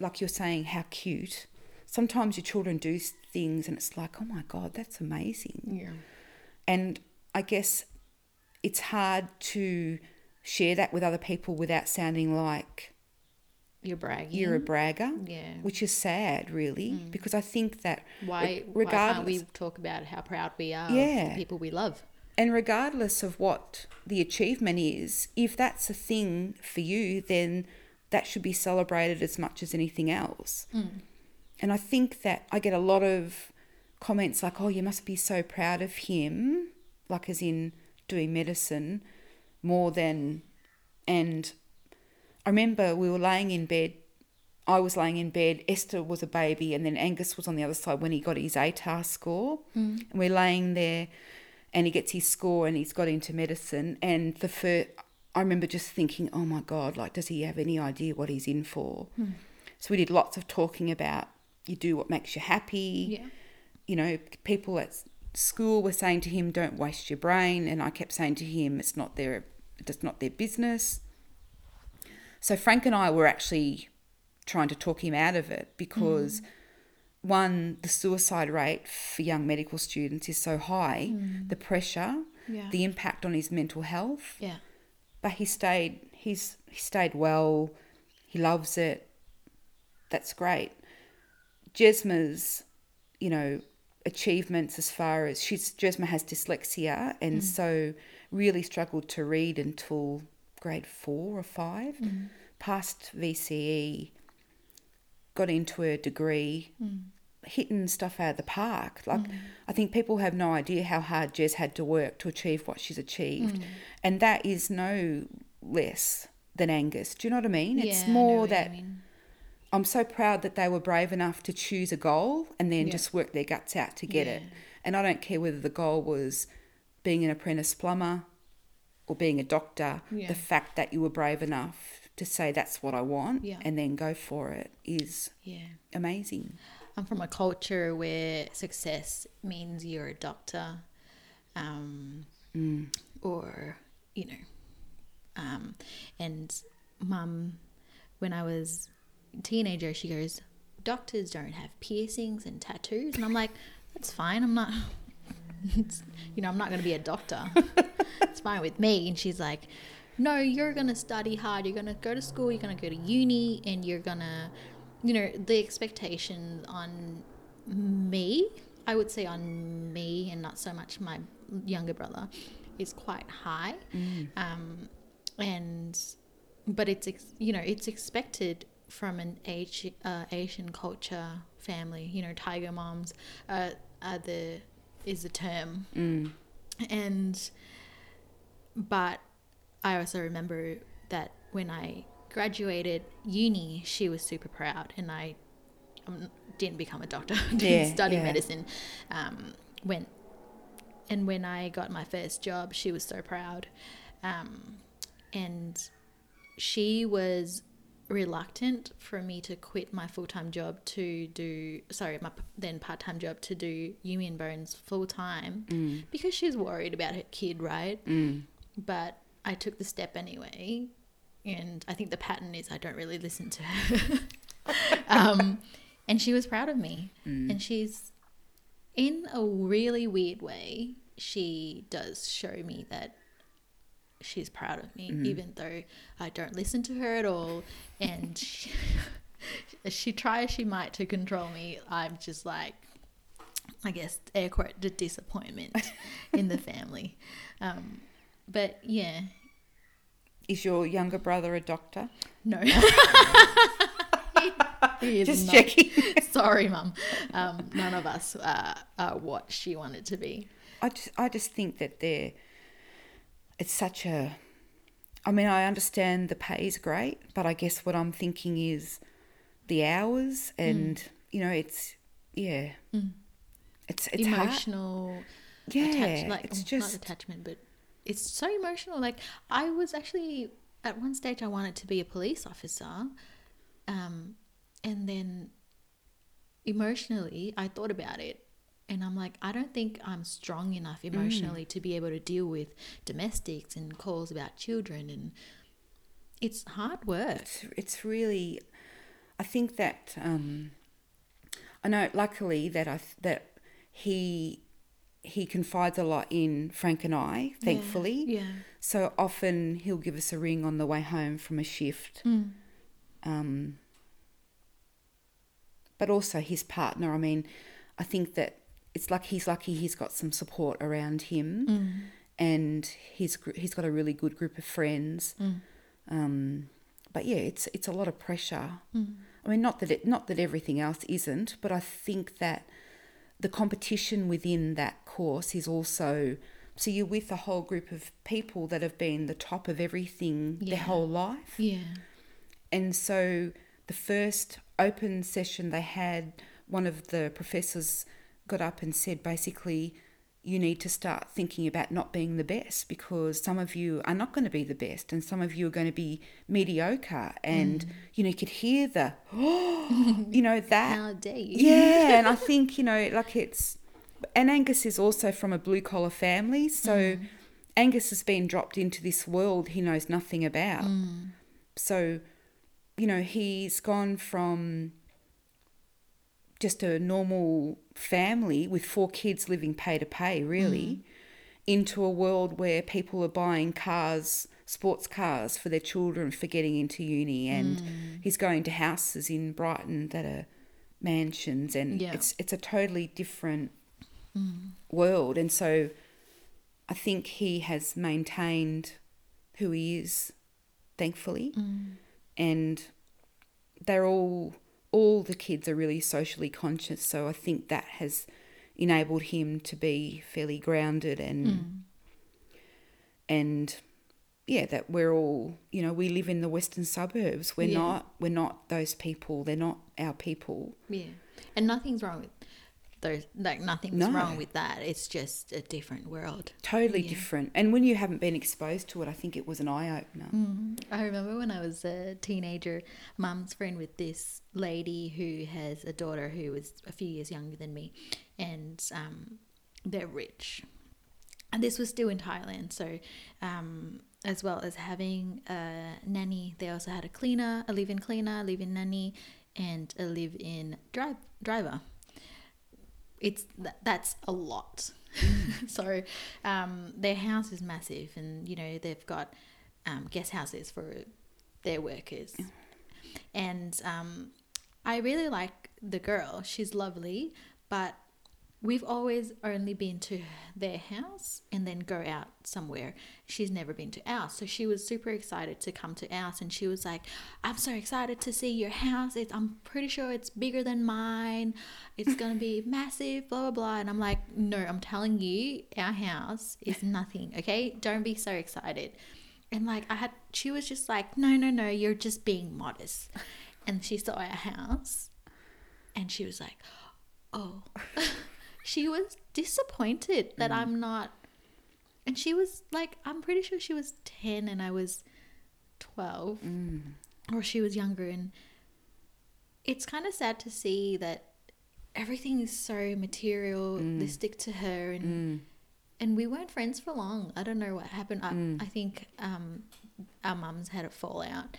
like you're saying, how cute. Sometimes your children do things, and it's like, oh my god, that's amazing. Yeah. And I guess it's hard to share that with other people without sounding like You're bragging. you're a bragger, Yeah. which is sad, really, mm. because I think that Why? re- Why can't regardless- we talk about how proud we are Yeah. of the people we love? And regardless of what the achievement is, if that's a thing for you, then that should be celebrated as much as anything else. Mm. And I think that I get a lot of comments like, oh, you must be so proud of him, like as in doing medicine more than. And I remember we were laying in bed I was laying in bed, Esther was a baby, and then Angus was on the other side when he got his ATAR score. Mm. And we're laying there, and he gets his score, and he's got into medicine. And the first, I remember just thinking, oh my God, like, does he have any idea what he's in for? Hmm. So we did lots of talking about you do what makes you happy. Yeah. You know, people at school were saying to him, don't waste your brain. And I kept saying to him, it's not their, it's not their business. So Frank and I were actually trying to talk him out of it because one, the suicide rate for young medical students is so high, mm. the pressure, Yeah. the impact on his mental health. yeah. But he stayed he's he stayed well, he loves it. That's great. Jesma's, you know, achievements as far as she's Jesma has dyslexia and mm. so really struggled to read until grade four or five. Passed VCE, got into a degree, hitting stuff out of the park. Like I think people have no idea how hard Jez had to work to achieve what she's achieved, and that is no less than Angus. Do you know what I mean? It's Yeah, I more that. I'm so proud that they were brave enough to choose a goal and then Yeah. just work their guts out to get it. And I don't care whether the goal was being an apprentice plumber or being a doctor. Yeah. The fact that you were brave enough to say that's what I want Yeah. and then go for it is Yeah. amazing. I'm from a culture where success means you're a doctor, um, Mm. or you know, um, and mum, when I was a teenager, she goes, "Doctors don't have piercings and tattoos," and I'm like, "That's fine. I'm not." It's- you know, I'm not going to be a doctor. it's fine with me. And she's like, no, you're going to study hard. You're going to go to school. You're going to go to uni and you're going to, you know, the expectations on me, I would say on me and not so much my younger brother, is quite high. Um, and, but it's, ex- you know, it's expected from an Asi- uh, Asian culture family, you know, tiger moms uh, are the, is the term Mm. and but I also remember that when I graduated uni, she was super proud, and I um, didn't become a doctor, didn't Yeah, study yeah. medicine. Um, when and when I got my first job, she was so proud, um, and she was reluctant for me to quit my full time job to do sorry my then part time job to do Yumi and Bones full time Mm. because she's worried about her kid, right? Mm. But I took the step anyway, and I think the pattern is I don't really listen to her. um, and she was proud of me, Mm. and she's in a really weird way. She does show me that she's proud of me, even though I don't listen to her at all, and she, she tries she might to control me. I'm just like, I guess air quote the disappointment in the family. Um, but yeah, Is your younger brother a doctor? no. he is Just not. checking. Sorry, mum. Um, none of us uh, are what she wanted to be. I just, I just think that they're, it's such a, I mean, I understand the pay is great, but I guess what I'm thinking is the hours and, you know, it's, yeah, it's, it's hard. Emotional Yeah, attach- like it's not just, attachment, but it's so emotional. Like I was actually at one stage I wanted to be a police officer, um, and then emotionally I thought about it, and I'm like, I don't think I'm strong enough Mm. emotionally to be able to deal with domestics and calls about children, and it's hard work. it's, it's really, I think that, um, I know, luckily that I, that he, he confides a lot in Frank and I, thankfully. Yeah. So often he'll give us a ring on the way home from a shift. Mm. Um, but also his partner. I mean, I think that it's like he's lucky he's got some support around him, Mm. and he's he's got a really good group of friends. Mm. Um, but yeah, it's it's a lot of pressure. Mm. I mean, not that it not that everything else isn't, but I think that the competition within that course is also so you're with a whole group of people that have been the top of everything Yeah. their whole life Yeah. and so the first open session they had, one of the professors got up and said basically, you need to start thinking about not being the best because some of you are not going to be the best and some of you are going to be mediocre and mm. you know you could hear the you know that How dare you? yeah and i think you know like it's and angus is also from a blue collar family so mm. angus has been dropped into this world he knows nothing about. Mm. So you know he's gone from just a normal family with four kids living pay to pay really mm. into a world where people are buying cars sports cars for their children for getting into uni and mm. he's going to houses in Brighton that are mansions and Yeah. it's it's a totally different mm. world. And so I think he has maintained who he is thankfully. And they're all all the kids are really socially conscious so i think that has enabled him to be fairly grounded and hmm. and yeah that we're all you know we live in the western suburbs we're Yeah. not we're not those people they're not our people Yeah. And nothing's wrong with those like nothing's No. wrong with that. It's just a different world. totally Yeah. different and when you haven't been exposed to it i think it was an eye-opener I remember when I was a teenager, mum's friend with this lady who has a daughter who was a few years younger than me, and um, they're rich. And this was still in Thailand, so um, as well as having a nanny, they also had a cleaner, a live-in cleaner, a live-in nanny, and a live-in drive driver. It's th- that's a lot. so um, their house is massive, and you know they've got um, guest houses for their workers. And um, I really like the girl. She's lovely, but we've always only been to their house and then go out somewhere. She's never been to ours. So she was super excited to come to ours and she was like, I'm so excited to see your house. It's, I'm pretty sure it's bigger than mine. It's going to be massive, blah, blah, blah. And I'm like, no, I'm telling you, our house is nothing, okay? Don't be so excited. And like, I had, she was just like, no, no, no, you're just being modest. And she saw our house and she was like, oh. she was disappointed that mm. I'm not. And she was like, I'm pretty sure she was 10 and I was 12. Mm. Or she was younger. And it's kind of sad to see that everything is so materialistic mm. to her. And and we weren't friends for long. I don't know what happened. I, I think um, our mums had a fallout,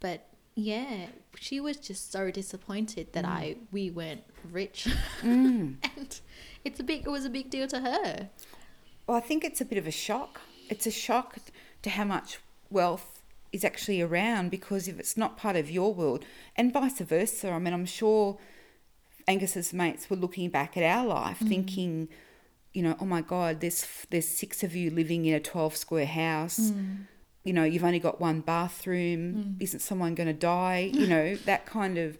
but yeah, she was just so disappointed that mm. I we weren't rich, mm. and it's a big. It was a big deal to her. Well, I think it's a bit of a shock. It's a shock to how much wealth is actually around because if it's not part of your world, and vice versa. I mean, I'm sure Angus's mates were looking back at our life, mm. thinking, you know, oh my God, there's there's six of you living in a 12 square house. You know, you've only got one bathroom. Mm. Isn't someone going to die? You know, that kind of.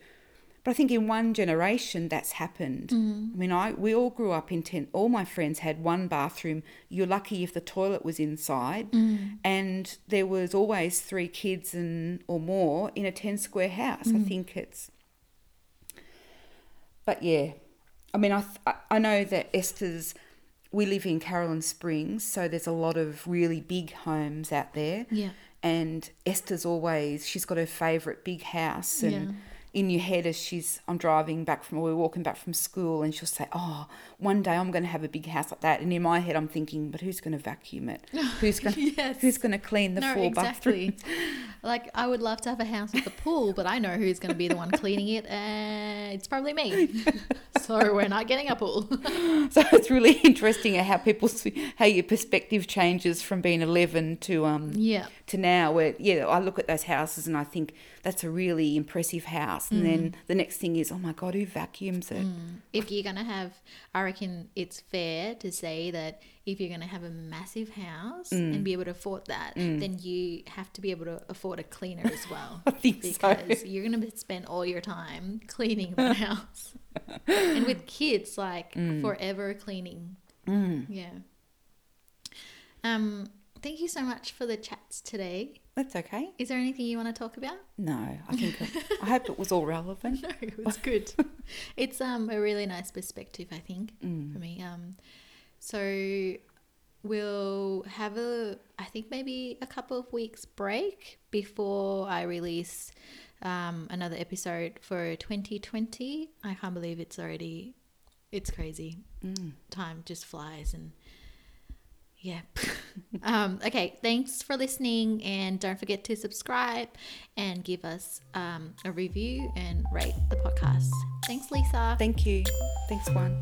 But I think in one generation that's happened. Mm. I mean, I we all grew up in ten. All my friends had one bathroom. You're lucky if the toilet was inside, mm. and there was always three kids and or more in a ten square house. I think it's. But yeah, I mean, I th- I- I know that Esther's. We live in Caroline Springs, so there's a lot of really big homes out there Yeah. and Esther's always she's got her favourite big house and Yeah. In your head as she's I'm driving back from or we're walking back from school and she'll say, Oh, one day I'm gonna have a big house like that and in my head I'm thinking, But who's gonna vacuum it? Who's gonna Yes. who's gonna clean the no, four exactly. bathrooms? like I would love to have a house with a pool, but I know who's going to be the one cleaning it, and it's probably me. so we're not getting a pool. So it's really interesting how people see, how your perspective changes from being eleven to um yeah. to now where yeah i look at those houses and i think that's a really impressive house and then the next thing is oh my god who vacuums it? If you're gonna have i reckon it's fair to say that if you're gonna have a massive house Mm. and be able to afford that then you have to be able to afford a cleaner as well. I think so. because you're gonna spend all your time cleaning the house. And with kids like Mm. forever cleaning. Yeah. Um Thank you so much for the chats today. That's okay. Is there anything you want to talk about? No, I think I hope it was all relevant. No, it was good. it's um a really nice perspective, I think, for me. Um, so we'll have a, I think maybe a couple of weeks break before I release um, another episode for 2020. I can't believe it's already, it's crazy. Time just flies and yeah. um, okay. Thanks for listening. And don't forget to subscribe and give us um, a review and rate the podcast. Thanks, Lisa. Thank you. Thanks, Juan.